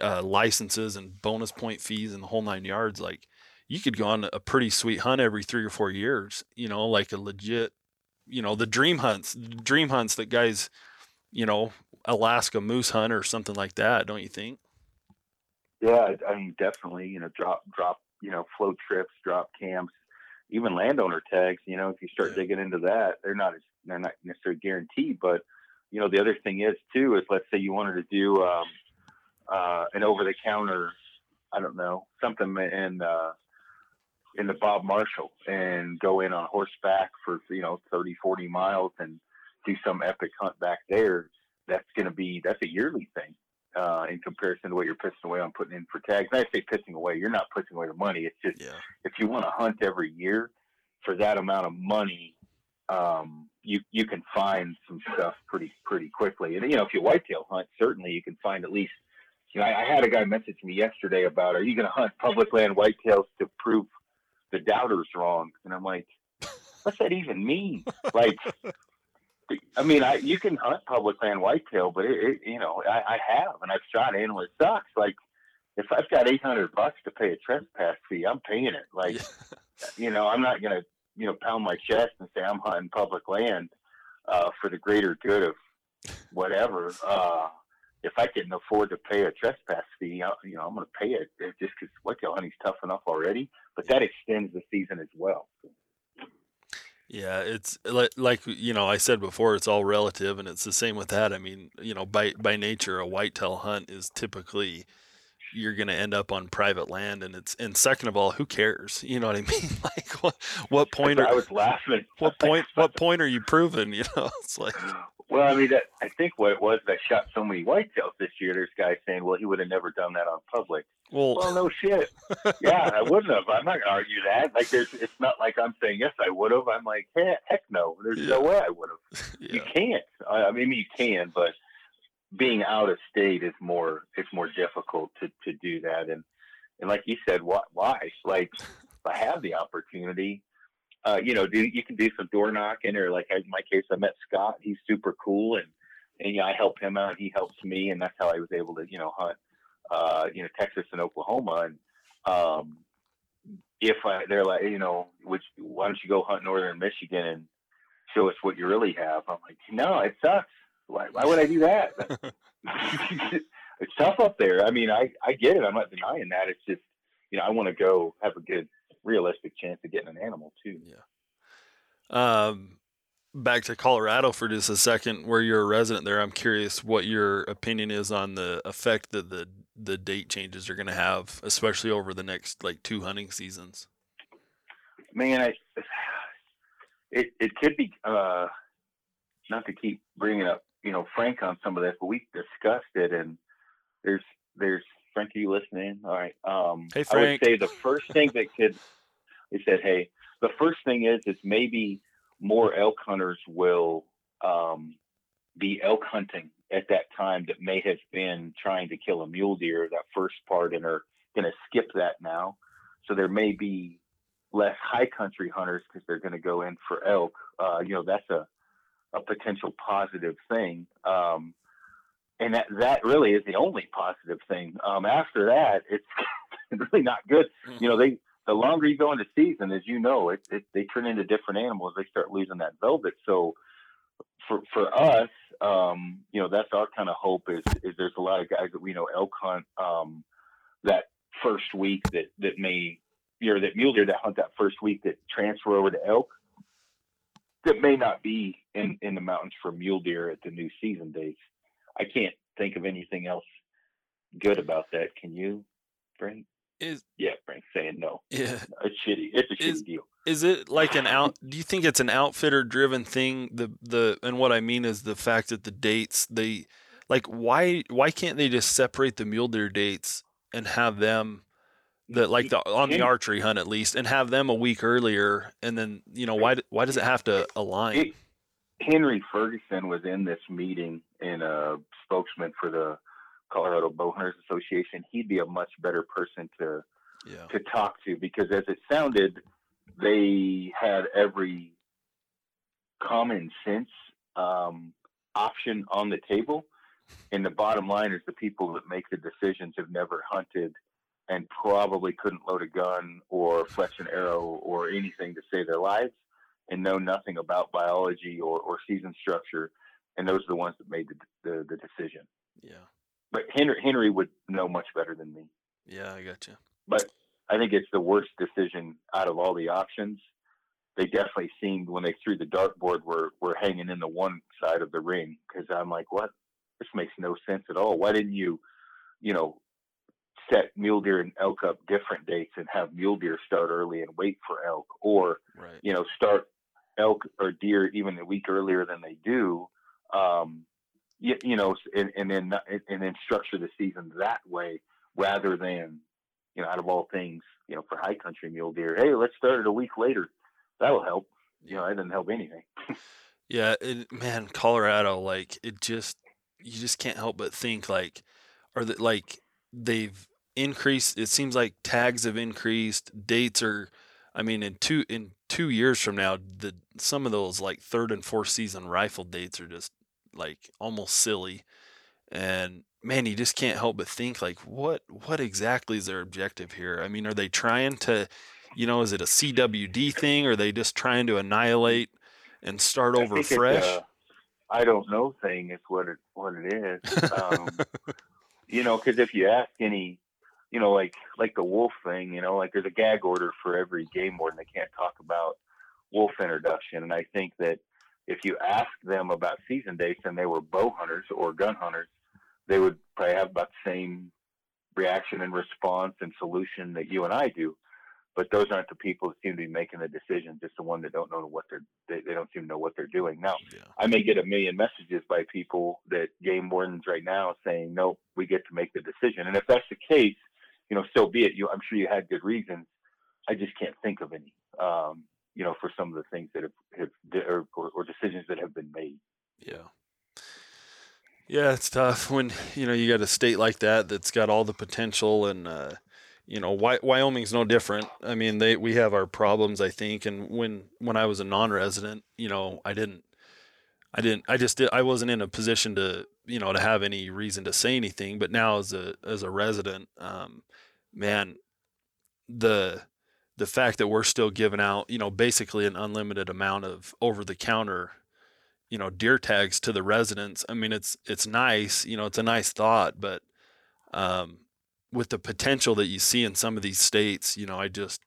uh, licenses and bonus point fees and the whole nine yards, like you could go on a pretty sweet hunt every three or four years, you know, like a legit, you know, the dream hunts, dream hunts that guys, you know, Alaska moose hunt or something like that, don't you think? Yeah, I mean, definitely, you know, drop, drop, you know, float trips, drop camps, even landowner tags, you know, if you start yeah. digging into that, they're not, as, they're not necessarily guaranteed, but, you know, the other thing is too, is let's say you wanted to do, um, uh, an over the counter, I don't know, something in, uh, in the Bob Marshall and go in on horseback for, you know, 30, 40 miles and do some epic hunt back there. That's going to be, that's a yearly thing. Uh, in comparison to what you're pissing away on putting in for tags. And I say pissing away, you're not pissing away the money. It's just yeah. if you want to hunt every year for that amount of money, um, you you can find some stuff pretty pretty quickly. And you know, if you whitetail hunt, certainly you can find at least. You know, I, I had a guy message me yesterday about, are you going to hunt public land whitetails to prove the doubters wrong. And I'm like, what's that even mean? Like, I mean, I you can hunt public land whitetail, but it, it you know, I, I have and I've shot. It sucks. Like, if I've got 800 bucks to pay a trespass fee, I'm paying it. Like, you know, I'm not gonna you know pound my chest and say I'm hunting public land uh, for the greater good of whatever. Uh, if I can afford to pay a trespass fee, I, you know, I'm going to pay it just because whitetail hunting's tough enough already. But that extends the season as well. Yeah, it's like, like you know I said before, it's all relative, and it's the same with that. I mean, you know, by by nature, a whitetail hunt is typically you're going to end up on private land and it's and second of all who cares? You know what i mean? Like what what point are, i was laughing what point what point are you proving? You know it's like well, I mean, that, I think what it was that shot so many whitetails this year. There's guys saying, "Well, he would have never done that on public." Well, well, no shit. yeah, I wouldn't have. I'm not gonna argue that. Like, there's, it's not like I'm saying yes, I would have. I'm like, heck, heck no. There's yeah. no way I would have. Yeah. You can't. I mean, you can, but being out of state is more. It's more difficult to to do that. And and like you said, why? Why? Like, if I have the opportunity, uh, you know, do you can do some door knocking or like in my case, I met Scott. He's super cool and and you know, I help him out. He helps me, and that's how I was able to you know hunt, uh, you know, Texas and Oklahoma. And um, if I, they're like, you know, which why don't you go hunt northern Michigan and show us what you really have? I'm like, no, it sucks. Why, why would I do that? it's tough up there. I mean, I I get it. I'm not denying that. It's just you know, I want to go have a good realistic chance of getting an animal too. Yeah. Um, back to Colorado for just a second, where you're a resident there. I'm curious what your opinion is on the effect that the the date changes are going to have, especially over the next like two hunting seasons. Man, I, it it could be uh, not to keep bringing up, you know, Frank on some of this, but we discussed it, and there's there's Frank, are you listening? All right. Um, hey, Frank. I would say the first thing that could they said, hey, the first thing is is maybe more elk hunters will um, be elk hunting at that time that may have been trying to kill a mule deer that first part and are going to skip that now. So there may be less high country hunters because they're going to go in for elk. Uh, you know, that's a a potential positive thing. Um, and that that really is the only positive thing. Um, after that, it's really not good. You know, they the longer you go into season, as you know, it, it, they turn into different animals. They start losing that velvet. So for for us, um, you know, that's our kind of hope is is there's a lot of guys that we know elk hunt um, that first week that that may know that mule deer that hunt that first week that transfer over to elk that may not be in in the mountains for mule deer at the new season dates. I can't think of anything else good about that. Can you, Frank? Is yeah, Frank saying no. Yeah, it's shitty. It's a is, shitty deal. Is it like an out? do you think it's an outfitter driven thing? The the and what I mean is the fact that the dates they like why why can't they just separate the mule deer dates and have them that like the on the archery hunt at least and have them a week earlier and then you know why why does it have to align? Henry Ferguson was in this meeting in a spokesman for the Colorado Bowhunters Association, he'd be a much better person to yeah. to talk to because as it sounded, they had every common sense um, option on the table. And the bottom line is the people that make the decisions have never hunted and probably couldn't load a gun or fletch an arrow or anything to save their lives and know nothing about biology or, or season structure. And those are the ones that made the, the, the decision. Yeah but Henry Henry would know much better than me. Yeah, I got you. But I think it's the worst decision out of all the options. They definitely seemed when they threw the dartboard were were hanging in the one side of the ring because I'm like, what? This makes no sense at all. Why didn't you, you know, set mule deer and elk up different dates and have mule deer start early and wait for elk, or right. you know, start elk or deer even a week earlier than they do. Um, you, you know, and, and then and then structure the season that way rather than you know, out of all things, you know, for high country mule deer, hey, let's start it a week later. That'll help. You know, that doesn't help anything. yeah, it, man, Colorado, like it just you just can't help but think like, are that like they've increased? It seems like tags have increased. Dates are, I mean, in two in two years from now, the some of those like third and fourth season rifle dates are just like almost silly. And man, you just can't help but think like what what exactly is their objective here? I mean, are they trying to you know, is it a CWD thing or are they just trying to annihilate and start over fresh? I don't know thing is what it what it is. Um, you know, because if you ask any, you know, like like the wolf thing, you know, like there's a gag order for every game warden. They can't talk about wolf introduction, and I think that if you ask them about season dates and they were bow hunters or gun hunters, they would probably have about the same reaction and response and solution that you and I do. but those aren't the people who seem to be making the decisions. It's the one that don't know what they're they, they don't seem to know what they're doing. Now, yeah. I may get a million messages by people that game wardens right now saying, "Nope, we get to make the decision." And if that's the case, you know, so be it. You, I'm sure you had good reasons. I just can't think of any. Um, you know, for some of the things that have, have or, or, decisions that have been made. Yeah. Yeah, it's tough when you know you got a state like that that's got all the potential and uh, you know, why Wyoming's no different. I mean, they we have our problems, I think. And when when I was a non-resident, you know, I didn't, I didn't, I just did, I wasn't in a position to, you know, to have any reason to say anything. But now, as a as a resident, um, man, the the fact that we're still giving out, you know, basically an unlimited amount of over-the-counter, you know, deer tags to the residents. I mean, it's it's nice, you know, it's a nice thought, but um, with the potential that you see in some of these states, you know, I just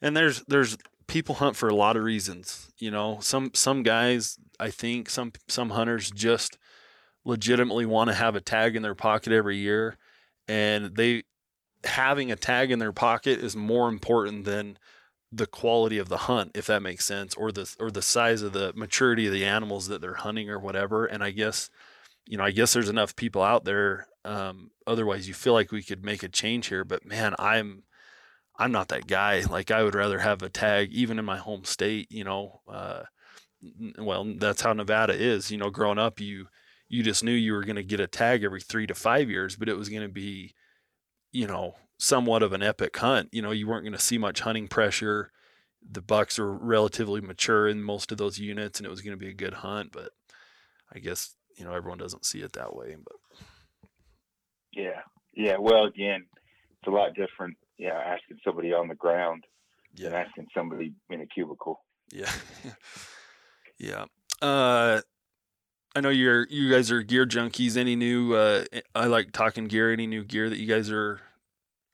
and there's there's people hunt for a lot of reasons, you know. Some some guys, I think some some hunters just legitimately want to have a tag in their pocket every year and they having a tag in their pocket is more important than the quality of the hunt if that makes sense or the or the size of the maturity of the animals that they're hunting or whatever and i guess you know i guess there's enough people out there um, otherwise, you feel like we could make a change here, but man, I'm I'm not that guy. Like I would rather have a tag, even in my home state. You know, uh, well, that's how Nevada is. You know, growing up, you you just knew you were going to get a tag every three to five years, but it was going to be, you know, somewhat of an epic hunt. You know, you weren't going to see much hunting pressure. The bucks were relatively mature in most of those units, and it was going to be a good hunt. But I guess you know everyone doesn't see it that way. But yeah, yeah. Well, again, it's a lot different. Yeah, asking somebody on the ground yeah. than asking somebody in a cubicle. Yeah, yeah. Uh, I know you're you guys are gear junkies. Any new? Uh, I like talking gear. Any new gear that you guys are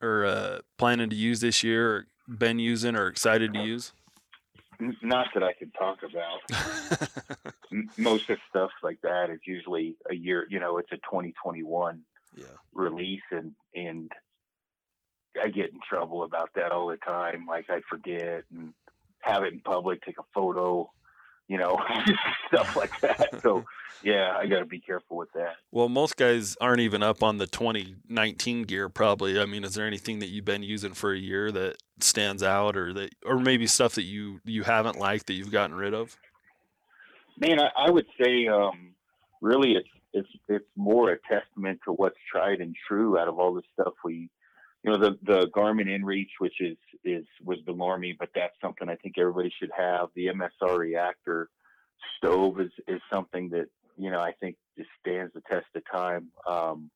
are uh, planning to use this year, or been using, or excited to use? Not that I can talk about. Most of stuff like that is usually a year. You know, it's a 2021 yeah. release and and I get in trouble about that all the time. Like I forget and have it in public, take a photo, you know, stuff like that. So yeah, I got to be careful with that. Well, most guys aren't even up on the 2019 gear. Probably. I mean, is there anything that you've been using for a year that stands out, or that, or maybe stuff that you you haven't liked that you've gotten rid of? Man, I, I would say um, really it's it's it's more a testament to what's tried and true out of all the stuff we you know the the Garmin InReach which is is was the normie but that's something I think everybody should have the MSR reactor stove is is something that you know I think just stands the test of time um,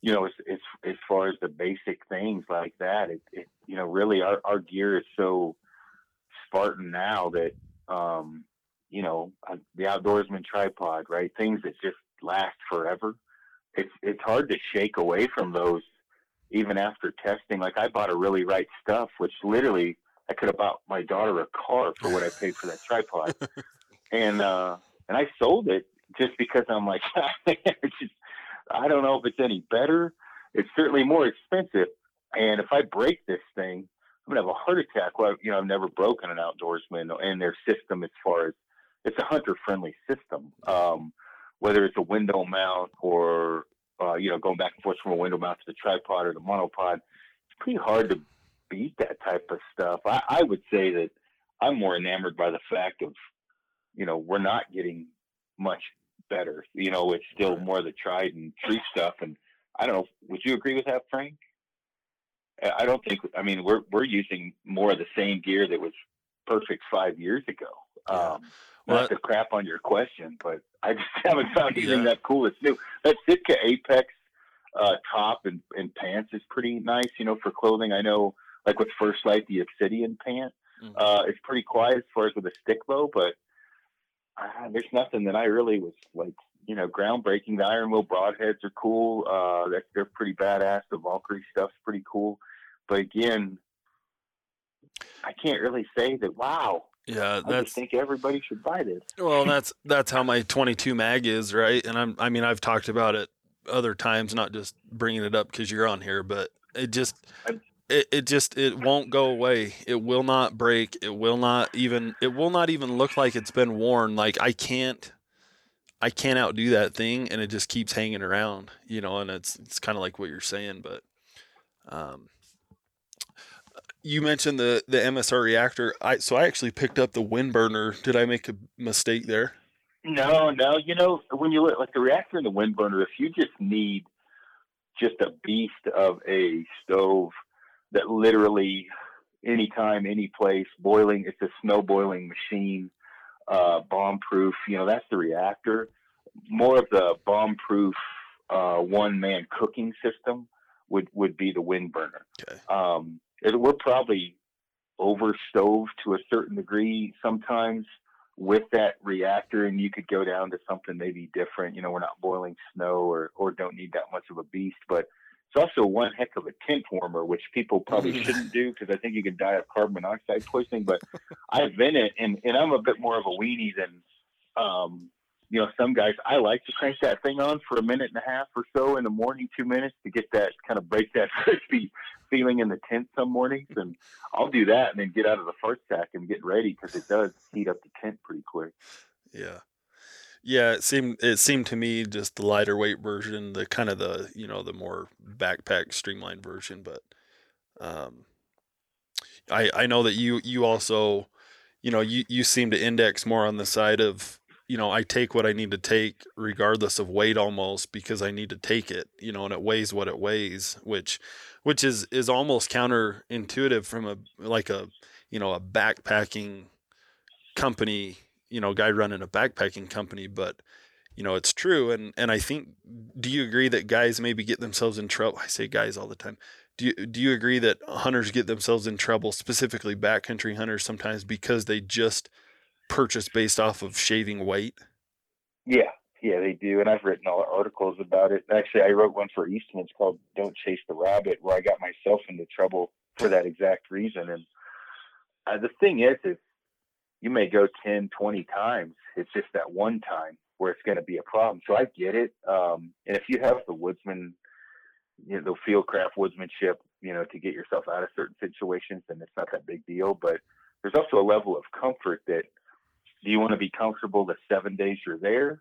you know, it's as far as the basic things like that, it, it you know, really our, our gear is so Spartan now that, um, you know, uh, the outdoorsman tripod, right? Things that just last forever. It's it's hard to shake away from those even after testing. Like I bought a really right stuff, which literally I could have bought my daughter a car for what I paid for that tripod. and uh and I sold it just because I'm like just, I don't know if it's any better. It's certainly more expensive. And if I break this thing, I'm gonna have a heart attack. Well, you know, I've never broken an outdoorsman and their system as far as it's a hunter friendly system. Um, whether it's a window mount or uh, you know going back and forth from a window mount to the tripod or the monopod, it's pretty hard to beat that type of stuff. I, I would say that I'm more enamored by the fact of you know we're not getting much better. You know, it's still more the tried and true stuff. And I don't know. Would you agree with that, Frank? I don't think. I mean, we're we're using more of the same gear that was perfect five years ago. Yeah. Um, well, not to crap on your question, but I just haven't found anything yeah. that cool. It's new. That Sitka Apex uh, top and, and pants is pretty nice, you know, for clothing. I know, like with First Lite, the Obsidian pant mm-hmm. uh, is pretty quiet as far as with a stick bow, but uh, there's nothing that I really was like, you know, groundbreaking. The Iron Will broadheads are cool. Uh, they're, they're pretty badass. The Valkyrie stuff's pretty cool. But again, I can't really say that, wow, yeah, that's. I just think everybody should buy this. Well, that's that's how my 22 mag is, right? And I'm, I mean, I've talked about it other times, not just bringing it up because you're on here, but it just, it, it just it won't go away. It will not break. It will not even it will not even look like it's been worn. Like I can't I can't outdo that thing and it just keeps hanging around, you know, and it's it's kind of like what you're saying, but um you mentioned the the MSR reactor. I so I actually picked up the WindBurner. Did I make a mistake there? No, no. You know, when you look like the reactor and the WindBurner, if you just need just a beast of a stove that literally anytime, any place, boiling, it's a snow boiling machine, uh, bomb proof, you know, that's the reactor. More of the bomb proof uh, one man cooking system would, would be the WindBurner. Okay. Um, we're probably over stove to a certain degree sometimes with that reactor and you could go down to something maybe different. You know we're not boiling snow or or don't need that much of a beast but it's also one heck of a tent warmer which people probably shouldn't do because i think you can die of carbon monoxide poisoning but i've been it and and i'm a bit more of a weenie than um you know some guys i like to crank that thing on for a minute and a half or so in the morning two minutes to get that kind of break that crispy feeling in the tent some mornings, and I'll do that and then get out of the first sack and get ready because it does heat up the tent pretty quick. Yeah. Yeah, it seemed it seemed to me just the lighter weight version, the kind of the you know the more backpack streamlined version. But um, I I know that you you also you know you you seem to index more on the side of you know, I take what I need to take regardless of weight almost because I need to take it, you know, and it weighs what it weighs, which which is is almost counterintuitive from a like a, you know, a backpacking company, you know, guy running a backpacking company, but you know, it's true and and I think do you agree that guys maybe get themselves in trouble? I say guys all the time. Do you, do you agree that hunters get themselves in trouble, specifically backcountry hunters, sometimes because they just purchase based off of shaving weight? Yeah, yeah, they do, and I've written all articles about it. Actually, I wrote one for Eastman. It's called "Don't Chase the Rabbit," where I got myself into trouble for that exact reason. And uh, the thing is, is you may go 10, 20 times. It's just that one time where it's going to be a problem. So I get it. Um, and if you have the woodsman, you know, the fieldcraft woodsmanship, you know, to get yourself out of certain situations, then it's not that big deal. But there's also a level of comfort that do you want to be comfortable the seven days you're there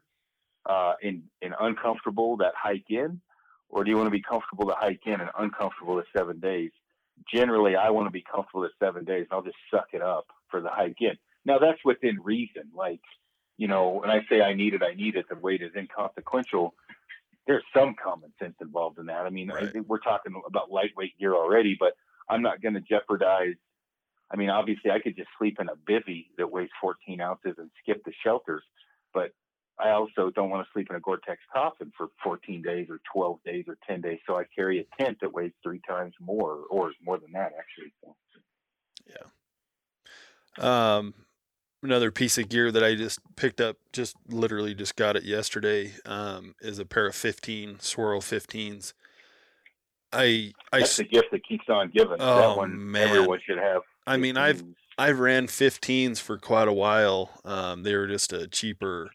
uh, and, and uncomfortable that hike in? Or do you want to be comfortable to hike in and uncomfortable the seven days? Generally, I want to be comfortable the seven days and I'll just suck it up for the hike in. Now, that's within reason. Like, you know, when I say I need it, I need it, the weight is inconsequential. There's some common sense involved in that. I mean, right. I we're talking about lightweight gear already, but I'm not going to jeopardize I mean, obviously, I could just sleep in a bivy that weighs 14 ounces and skip the shelters, but I also don't want to sleep in a Gore-Tex coffin for 14 days or 12 days or 10 days. So I carry a tent that weighs three times more, or more than that, actually. Yeah. Um, another piece of gear that I just picked up, just literally just got it yesterday, um, is a pair of 15 Swaro 15s. I, I that's the gift that keeps on giving. Oh, that one man. everyone should have. I mean, I've I've ran 15s for quite a while. Um, they were just a cheaper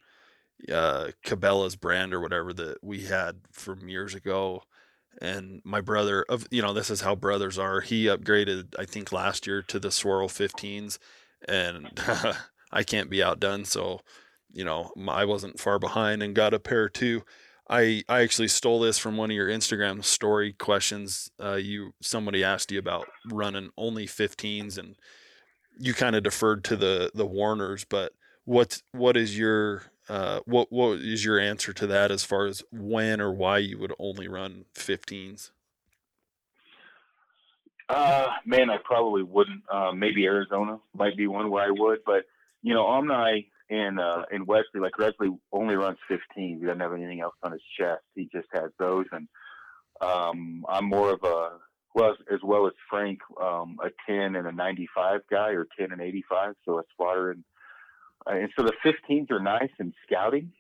uh, Cabela's brand or whatever that we had from years ago. And my brother, of you know, this is how brothers are. He upgraded, I think, last year to the Swaro 15s, and I can't be outdone. So, you know, I wasn't far behind and got a pair too. I I actually stole this from one of your Instagram story questions. Uh, you somebody asked you about running only 15s, and you kind of deferred to the the Warners. But what what is your uh, what what is your answer to that as far as when or why you would only run 15s? Uh, man, I probably wouldn't. Uh, maybe Arizona might be one where I would, but you know, Omni in uh, in Wesley, like Wesley only runs 15. He doesn't have anything else on his chest. He just has those. And um, I'm more of a well, as well as Frank, um, a 10 and a 95 guy, or 10 and 85. So a spotter and uh, and so the 15s are nice in scouting.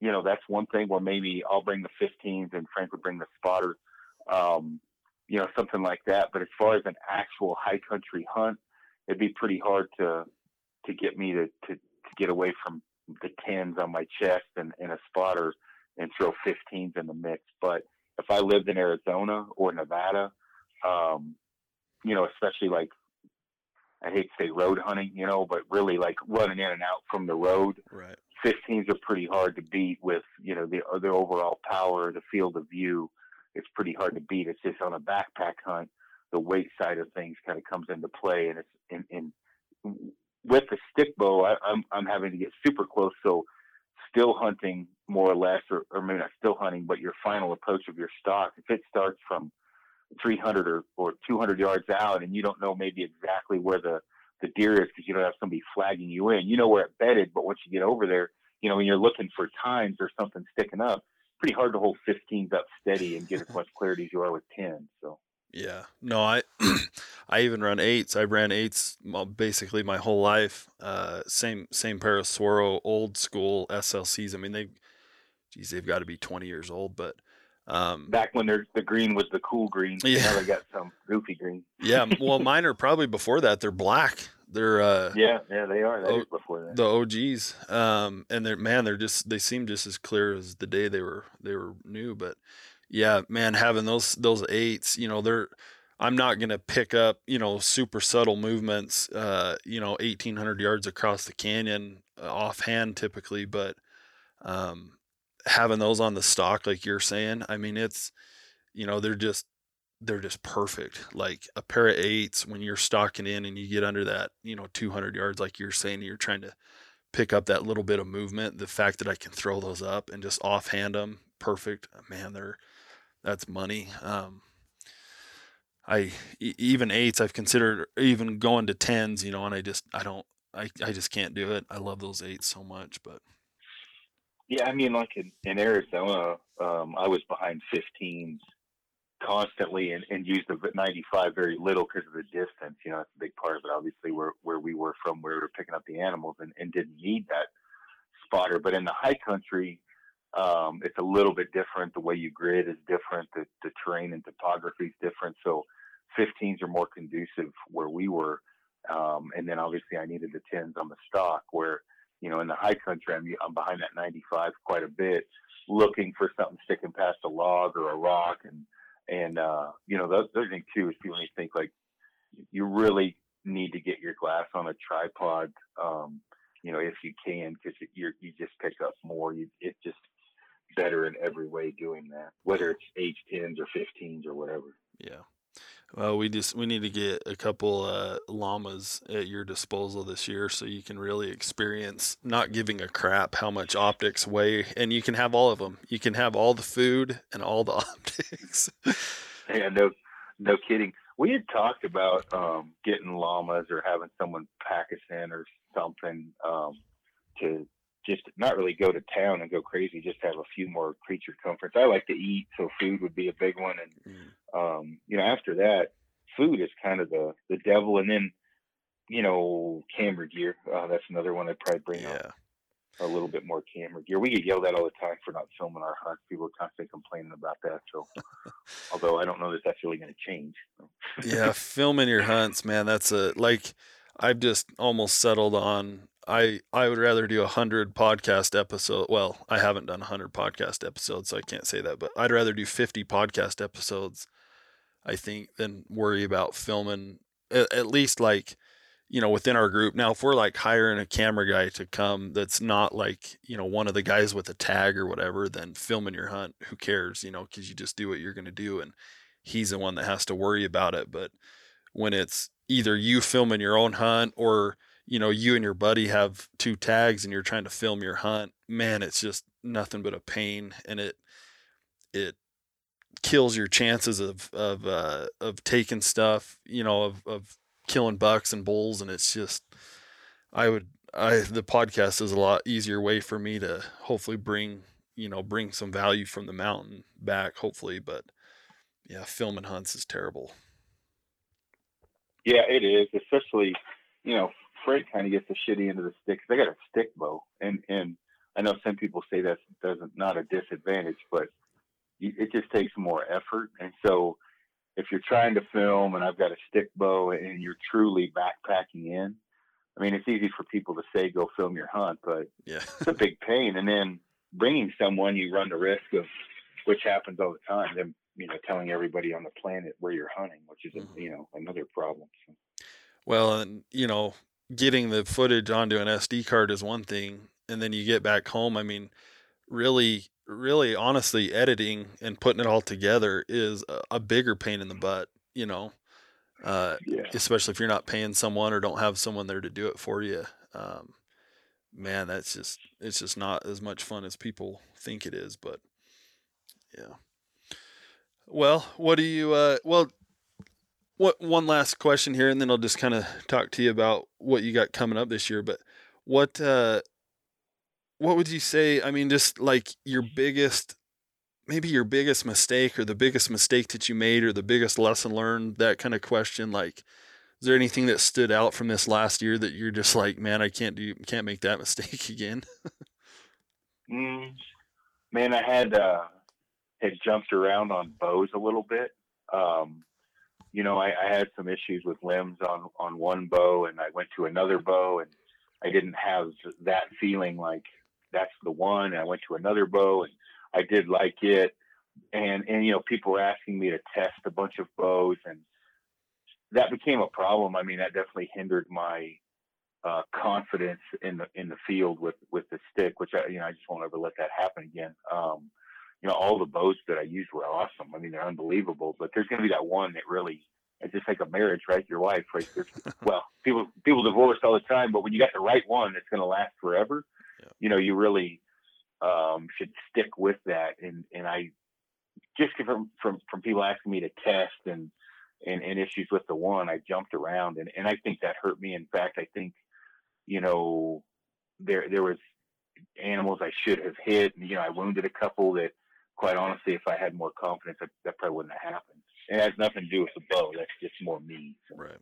You know, that's one thing where maybe I'll bring the 15s and Frank would bring the spotter. Um, you know, something like that. But as far as an actual high country hunt, it'd be pretty hard to to get me to, to get away from the tens on my chest and, and a spotter and throw 15s in the mix. But if I lived in Arizona or Nevada, um, you know, especially like I hate to say road hunting, you know, but really like running in and out from the road. Right. 15s are pretty hard to beat with, you know, the the overall power, the field of view. It's pretty hard to beat. It's just on a backpack hunt, the weight side of things kind of comes into play, and it's in, in with the stick bow, I, I'm I'm having to get super close. So still hunting more or less, or, or maybe not still hunting, but your final approach of your stock, if it starts from 300 or, or 200 yards out and you don't know maybe exactly where the, the deer is because you don't have somebody flagging you in, you know where it bedded, but once you get over there, you know, when you're looking for tines or something sticking up, pretty hard to hold 15s up steady and get as much clarity as you are with 10. So. Yeah. No, I I even run eights. I ran eights basically my whole life. Uh, same same pair of Swaro old school SLCs. I mean they, geez, they've got to be 20 years old, but um, Back when the green was the cool green. Yeah. Now they got some goofy green. yeah. Well, mine are probably before that. They're black. They're uh, yeah, yeah, they are. O- before that. The OGs. Um, and they're man, they're just they seem just as clear as the day they were they were new. But yeah, man, having those those eights, you know, they're I'm not going to pick up, you know, super subtle movements, uh, you know, 1800 yards across the canyon uh, offhand typically, but um, having those on the stock, like you're saying, I mean, it's, you know, they're just, they're just perfect. Like a pair of eights when you're stocking in and you get under that, you know, 200 yards, like you're saying, you're trying to pick up that little bit of movement. The fact that I can throw those up and just offhand them, perfect. Man, they're, that's money. Um, I even eights I've considered even going to tens, you know, and I just I don't I, I just can't do it. I love those eights so much, but yeah, I mean, like in, in Arizona, um, I was behind 15s constantly and, and used the 95 very little because of the distance. You know, that's a big part of it. Obviously, where where we were from, where we were picking up the animals and, and didn't need that spotter. But in the high country, um, it's a little bit different. The way you grid is different. The, the terrain and topography is different. So 15s are more conducive where we were. Um, and then obviously I needed the 10s on the stock where – you know, in the high country, I'm, I'm behind that 95 quite a bit, looking for something sticking past a log or a rock. And, and, uh, you know, the other thing too is people need to think like you really need to get your glass on a tripod, um, you know, if you can, because you you just pick up more. You, it's just better in every way doing that, whether it's H10s or 15s or whatever. Yeah. Well, we just we need to get a couple uh, llamas at your disposal this year, so you can really experience not giving a crap how much optics weigh, and you can have all of them. You can have all the food and all the optics. yeah, no, no kidding. We had talked about um, getting llamas or having someone pack us in or something um, to just not really go to town and go crazy, just have a few more creature comforts. I like to eat, so food would be a big one. And mm. um, you know, after that, food is kind of the the devil. And then, you know, camera gear. Uh, that's another one I'd probably bring yeah. up. A little bit more camera gear. We get yelled at all the time for not filming our hunts. People are constantly complaining about that. So, although I don't know that that's really going to change. So. yeah, filming your hunts, man. That's a like. I've just almost settled on I I would rather do a hundred podcast episode. Well, I haven't done a hundred podcast episodes, so I can't say that. But I'd rather do fifty podcast episodes. I think than worry about filming at, at least like you know within our group. Now, if we're like hiring a camera guy to come, that's not like you know one of the guys with a tag or whatever, then filming your hunt, who cares? You know, because you just do what you're going to do, and he's the one that has to worry about it. But when it's either you filming your own hunt or you know, you and your buddy have two tags and you're trying to film your hunt, man, it's just nothing but a pain and it it kills your chances of of uh, of taking stuff, you know, of of killing bucks and bulls and it's just I would I the podcast is a lot easier way for me to hopefully bring, you know, bring some value from the mountain back hopefully, but yeah, filming hunts is terrible. Yeah, it is, especially, you know, Fred kind of gets the shitty end of the stick. They got a stick bow, and and I know some people say that's doesn't not a disadvantage, but it just takes more effort. And so, if you're trying to film, and I've got a stick bow, and you're truly backpacking in, I mean, it's easy for people to say go film your hunt, but yeah, it's a big pain. And then bringing someone, you run the risk of, which happens all the time, them you know telling everybody on the planet where you're hunting, which is mm-hmm. you know another problem. So. Well, and you know, getting the footage onto an SD card is one thing, and then you get back home. I mean, really, really, honestly, editing and putting it all together is a, a bigger pain in the butt. You know, uh, yeah. especially if you're not paying someone or don't have someone there to do it for you. Um, man, that's just it's just not as much fun as people think it is. But yeah. Well, what do you? Uh, well, what one last question here, and then I'll just kind of talk to you about what you got coming up this year. But what uh, what would you say? I mean, just like your biggest, maybe your biggest mistake, or the biggest mistake that you made, or the biggest lesson learned. That kind of question. Like, is there anything that stood out from this last year that you're just like, man, I can't do, can't make that mistake again? mm, man, I had uh, had jumped around on bows a little bit. Um, you know, I, I had some issues with limbs on on one bow, and I went to another bow, and I didn't have that feeling like that's the one. And I went to another bow, and I did like it, and and you know, people were asking me to test a bunch of bows, and that became a problem. I mean, that definitely hindered my uh, confidence in the in the field with with the stick, which I you know I just won't ever let that happen again. Um, you know, all the boats that I used were awesome. I mean, they're unbelievable. But there's going to be that one that really, it's just like a marriage, right? Your wife, right? well, people people divorce all the time, but when you got the right one that's going to last forever, yeah. you know, you really um, should stick with that. And and I just from from from people asking me to test and and, and issues with the one, I jumped around, and and I think that hurt me. In fact, I think, you know, there there was animals I should have hit. You know, I wounded a couple that quite honestly, if I had more confidence, that, that probably wouldn't have happened. It has nothing to do with the bow. That's just more me. So. Right.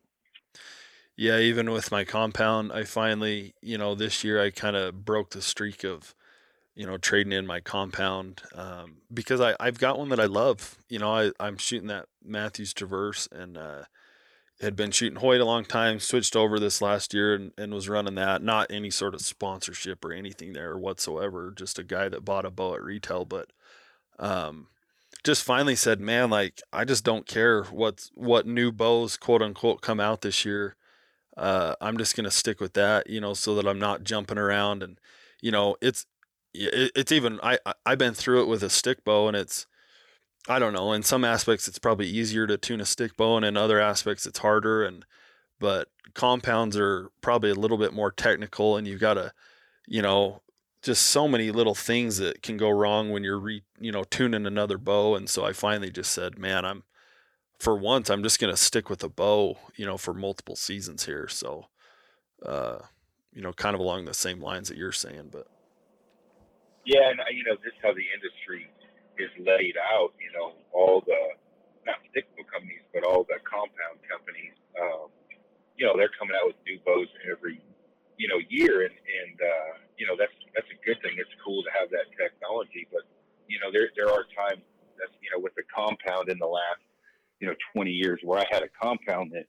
Yeah, even with my compound, I finally, you know, this year I kind of broke the streak of, you know, trading in my compound um, because I, I've got one that I love. You know, I, I'm shooting that Mathews Traverse and uh, had been shooting Hoyt a long time, switched over this last year and, and was running that. Not any sort of sponsorship or anything there whatsoever, just a guy that bought a bow at retail. But um, just finally said, man, like I just don't care what what new bows quote unquote come out this year. Uh, I'm just gonna stick with that, you know, so that I'm not jumping around and, you know, it's it, it's even I I've been through it with a stick bow and it's I don't know. In some aspects, it's probably easier to tune a stick bow, and in other aspects, it's harder. And but compounds are probably a little bit more technical, and you've got to, you know, just so many little things that can go wrong when you're re, you know tuning another bow and so I finally just said man I'm for once I'm just going to stick with a bow you know for multiple seasons here. So uh you know kind of along the same lines that you're saying but yeah and you know just how the industry is laid out you know all the not stick bow companies but all the compound companies um you know they're coming out with new bows every you know year and and uh you know that's that's a good thing. It's cool to have that technology, but you know there there are times that you know with the compound in the last you know 20 years where I had a compound that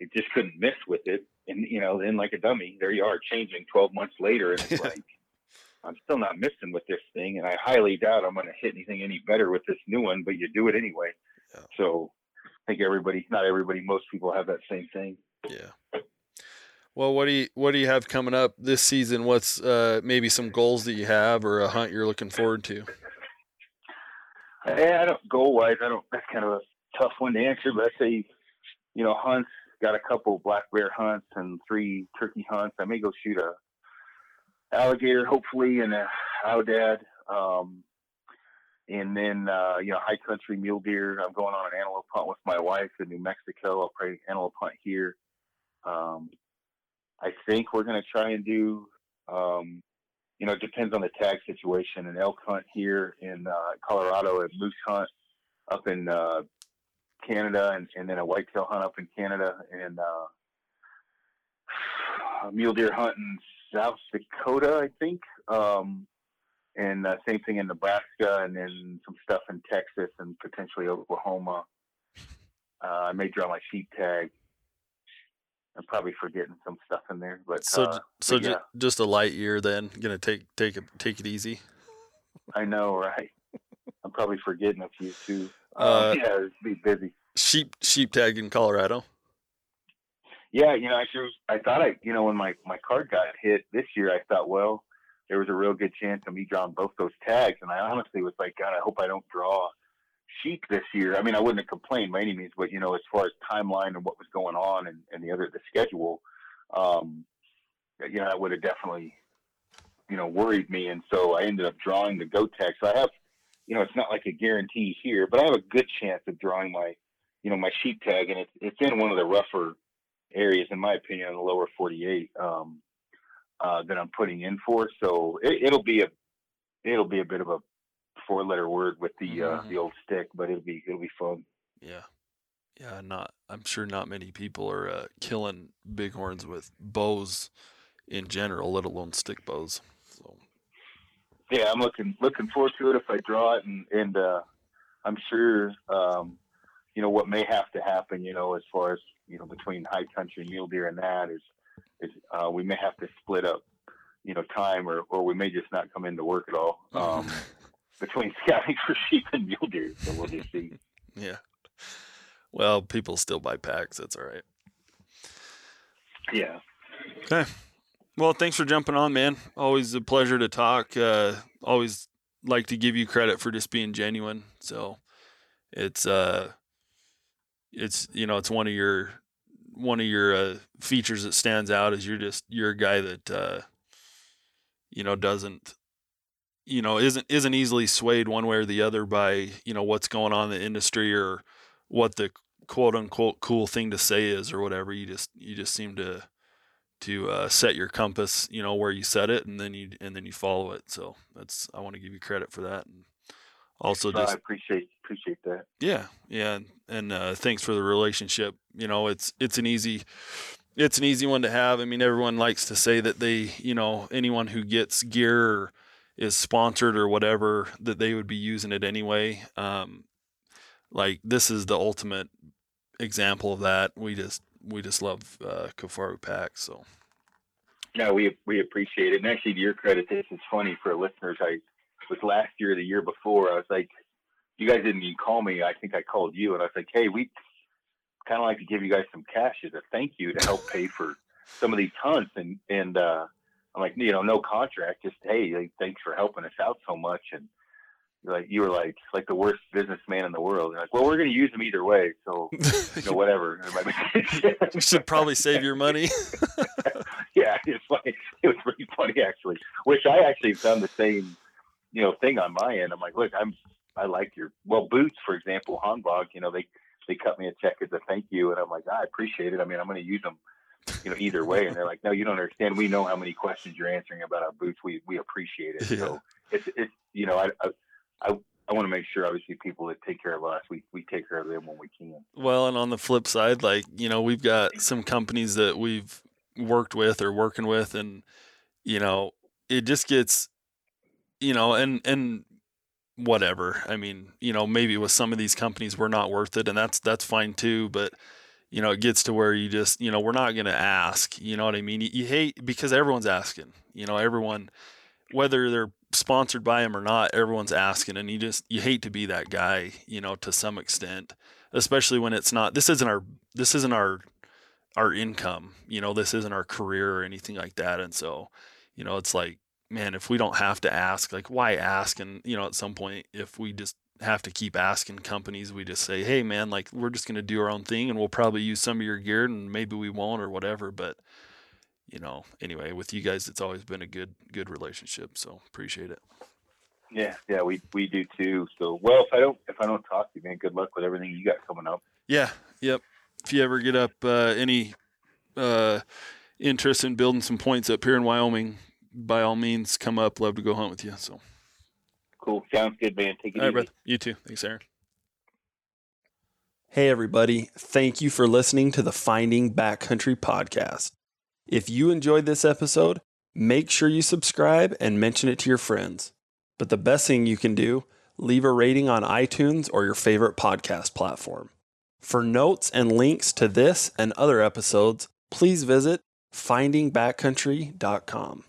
it just couldn't miss with it, and you know then like a dummy, there you are changing 12 months later, and it's like I'm still not missing with this thing, and I highly doubt I'm going to hit anything any better with this new one, but you do it anyway. Yeah. So I think everybody, not everybody, most people have that same thing. Yeah. Well, what do you what do you have coming up this season? What's uh, maybe some goals that you have or a hunt you're looking forward to? Yeah, I don't goal wise. I don't. That's kind of a tough one to answer. But I say, you know, hunts. Got a couple black bear hunts and three turkey hunts. I may go shoot a alligator, hopefully, and a aoudad. Um, and then uh, you know, high country mule deer. I'm going on an antelope hunt with my wife in New Mexico. I'll probably antelope hunt here. Um, I think we're going to try and do, um, you know, it depends on the tag situation. An elk hunt here in uh, Colorado, a moose hunt up in uh, Canada, and, and, then a whitetail hunt up in Canada, and uh, a mule deer hunt in South Dakota, I think. Um, and uh, same thing in Nebraska, and then some stuff in Texas and potentially Oklahoma. Uh, I may draw my sheep tag I'm probably forgetting some stuff in there, but so uh, so but yeah. just a light year then. Gonna take take it take it easy. I know, right? I'm probably forgetting a few too. Uh, yeah, it'd be busy. sheep sheep tag in Colorado. Yeah, you know, I sure, I thought I, you know, when my my card got hit this year, I thought, well, there was a real good chance of me drawing both those tags, and I honestly was like, God, I hope I don't draw sheep this year. I mean, I wouldn't have complained by any means, but you know, as far as timeline and what was going on and, and the other the schedule, um, you know, that would have definitely, you know, worried me, and so I ended up drawing the go tag. So I have, you know, it's not like a guarantee here, but I have a good chance of drawing my, you know, my sheep tag, and it's it's in one of the rougher areas, in my opinion, in the lower 48 um, uh, that I'm putting in for. So it, will be a it'll be a bit of a four letter word with the uh, Mhm. the old stick, but it'll be it'll be fun. Yeah, yeah. Not. I'm sure not many people are uh, killing bighorns with bows in general, let alone stick bows. So Yeah, I'm looking looking forward to it if I draw it, and and uh, I'm sure um, you know what may have to happen. You know, as far as you know, between high country mule deer and that is is uh, we may have to split up. You know, time, or, or we may just not come into work at all. Um, between scouting for sheep and mule deer. So we'll just see. yeah. Well, people still buy packs. That's all right. Yeah. Okay. Well, thanks for jumping on, man. Always a pleasure to talk. Uh, always like to give you credit for just being genuine. So it's uh, it's you know it's one of your one of your uh, features that stands out is you're just you're a guy that uh, you know doesn't you know isn't isn't easily swayed one way or the other by you know what's going on in the industry or what the quote unquote cool thing to say is or whatever. You just you just seem to to uh, set your compass, you know, where you set it, and then you and then you follow it. So that's I want to give you credit for that, and also So I just appreciate appreciate that. yeah, yeah, and, and uh, thanks for the relationship. You know, it's it's an easy it's an easy one to have. I mean, everyone likes to say that they, you know, anyone who gets gear or is sponsored or whatever that they would be using it anyway. Um, like this is the ultimate example of that. We just we just love uh, Kifaru packs. So No, we we appreciate it. And actually, to your credit, this is funny for a listeners. I was last year, the year before. I was like, you guys didn't even call me. I think I called you, and I was like, hey, we kind of like to give you guys some cash as a thank you to help pay for some of these hunts. And and uh, I'm like, you know, no contract, just hey, like, thanks for helping us out so much. And like you were like like the worst businessman in the world. You're like, well, we're going to use them either way, so you know, whatever. you should probably save your money. yeah, it's funny. It was pretty funny actually. Which I actually have done the same, you know, thing on my end. I'm like, look, I'm I like your well boots, for example, Hanwag. You know, they they cut me a check as a thank you, and I'm like, ah, I appreciate it. I mean, I'm going to use them, you know, either way. And they're like, no, you don't understand. We know how many questions you're answering about our boots. We we appreciate it. Yeah. So it's it's you know, I I I, I want to make sure obviously people that take care of us, we we take care of them when we can. Well, and on the flip side, like, you know, we've got some companies that we've worked with or working with and you know, it just gets you know, and and whatever. I mean, you know, maybe with some of these companies we're not worth it and that's that's fine too, but you know, it gets to where you just, you know, we're not going to ask, you know what I mean? You, you hate because everyone's asking. You know, everyone whether they're sponsored by him or not, everyone's asking and you just you hate to be that guy, you know, to some extent especially when it's not this isn't our this isn't our our income you know this isn't our career or anything like that and so you know it's like man if we don't have to ask like why ask and you know at some point if we just have to keep asking companies we just say hey man like we're just going to do our own thing and we'll probably use some of your gear and maybe we won't or whatever but you know anyway with you guys it's always been a good good relationship so appreciate it Yeah, yeah, we we do too. So well, if I don't if I don't talk to you, man, good luck with everything you got coming up. Yeah, yep. If you ever get up uh, any uh, interest in building some points up here in Wyoming, by all means, come up. Love to go hunt with you. So, Cool, sounds good, man. Take it all right, easy. brother. You too. Thanks, Aron. Hey, everybody. Thank you for listening to the Finding Backcountry podcast. If you enjoyed this episode, make sure you subscribe and mention it to your friends. But the best thing you can do, leave a rating on iTunes or your favorite podcast platform. For notes and links to this and other episodes, please visit findingbackcountry.com.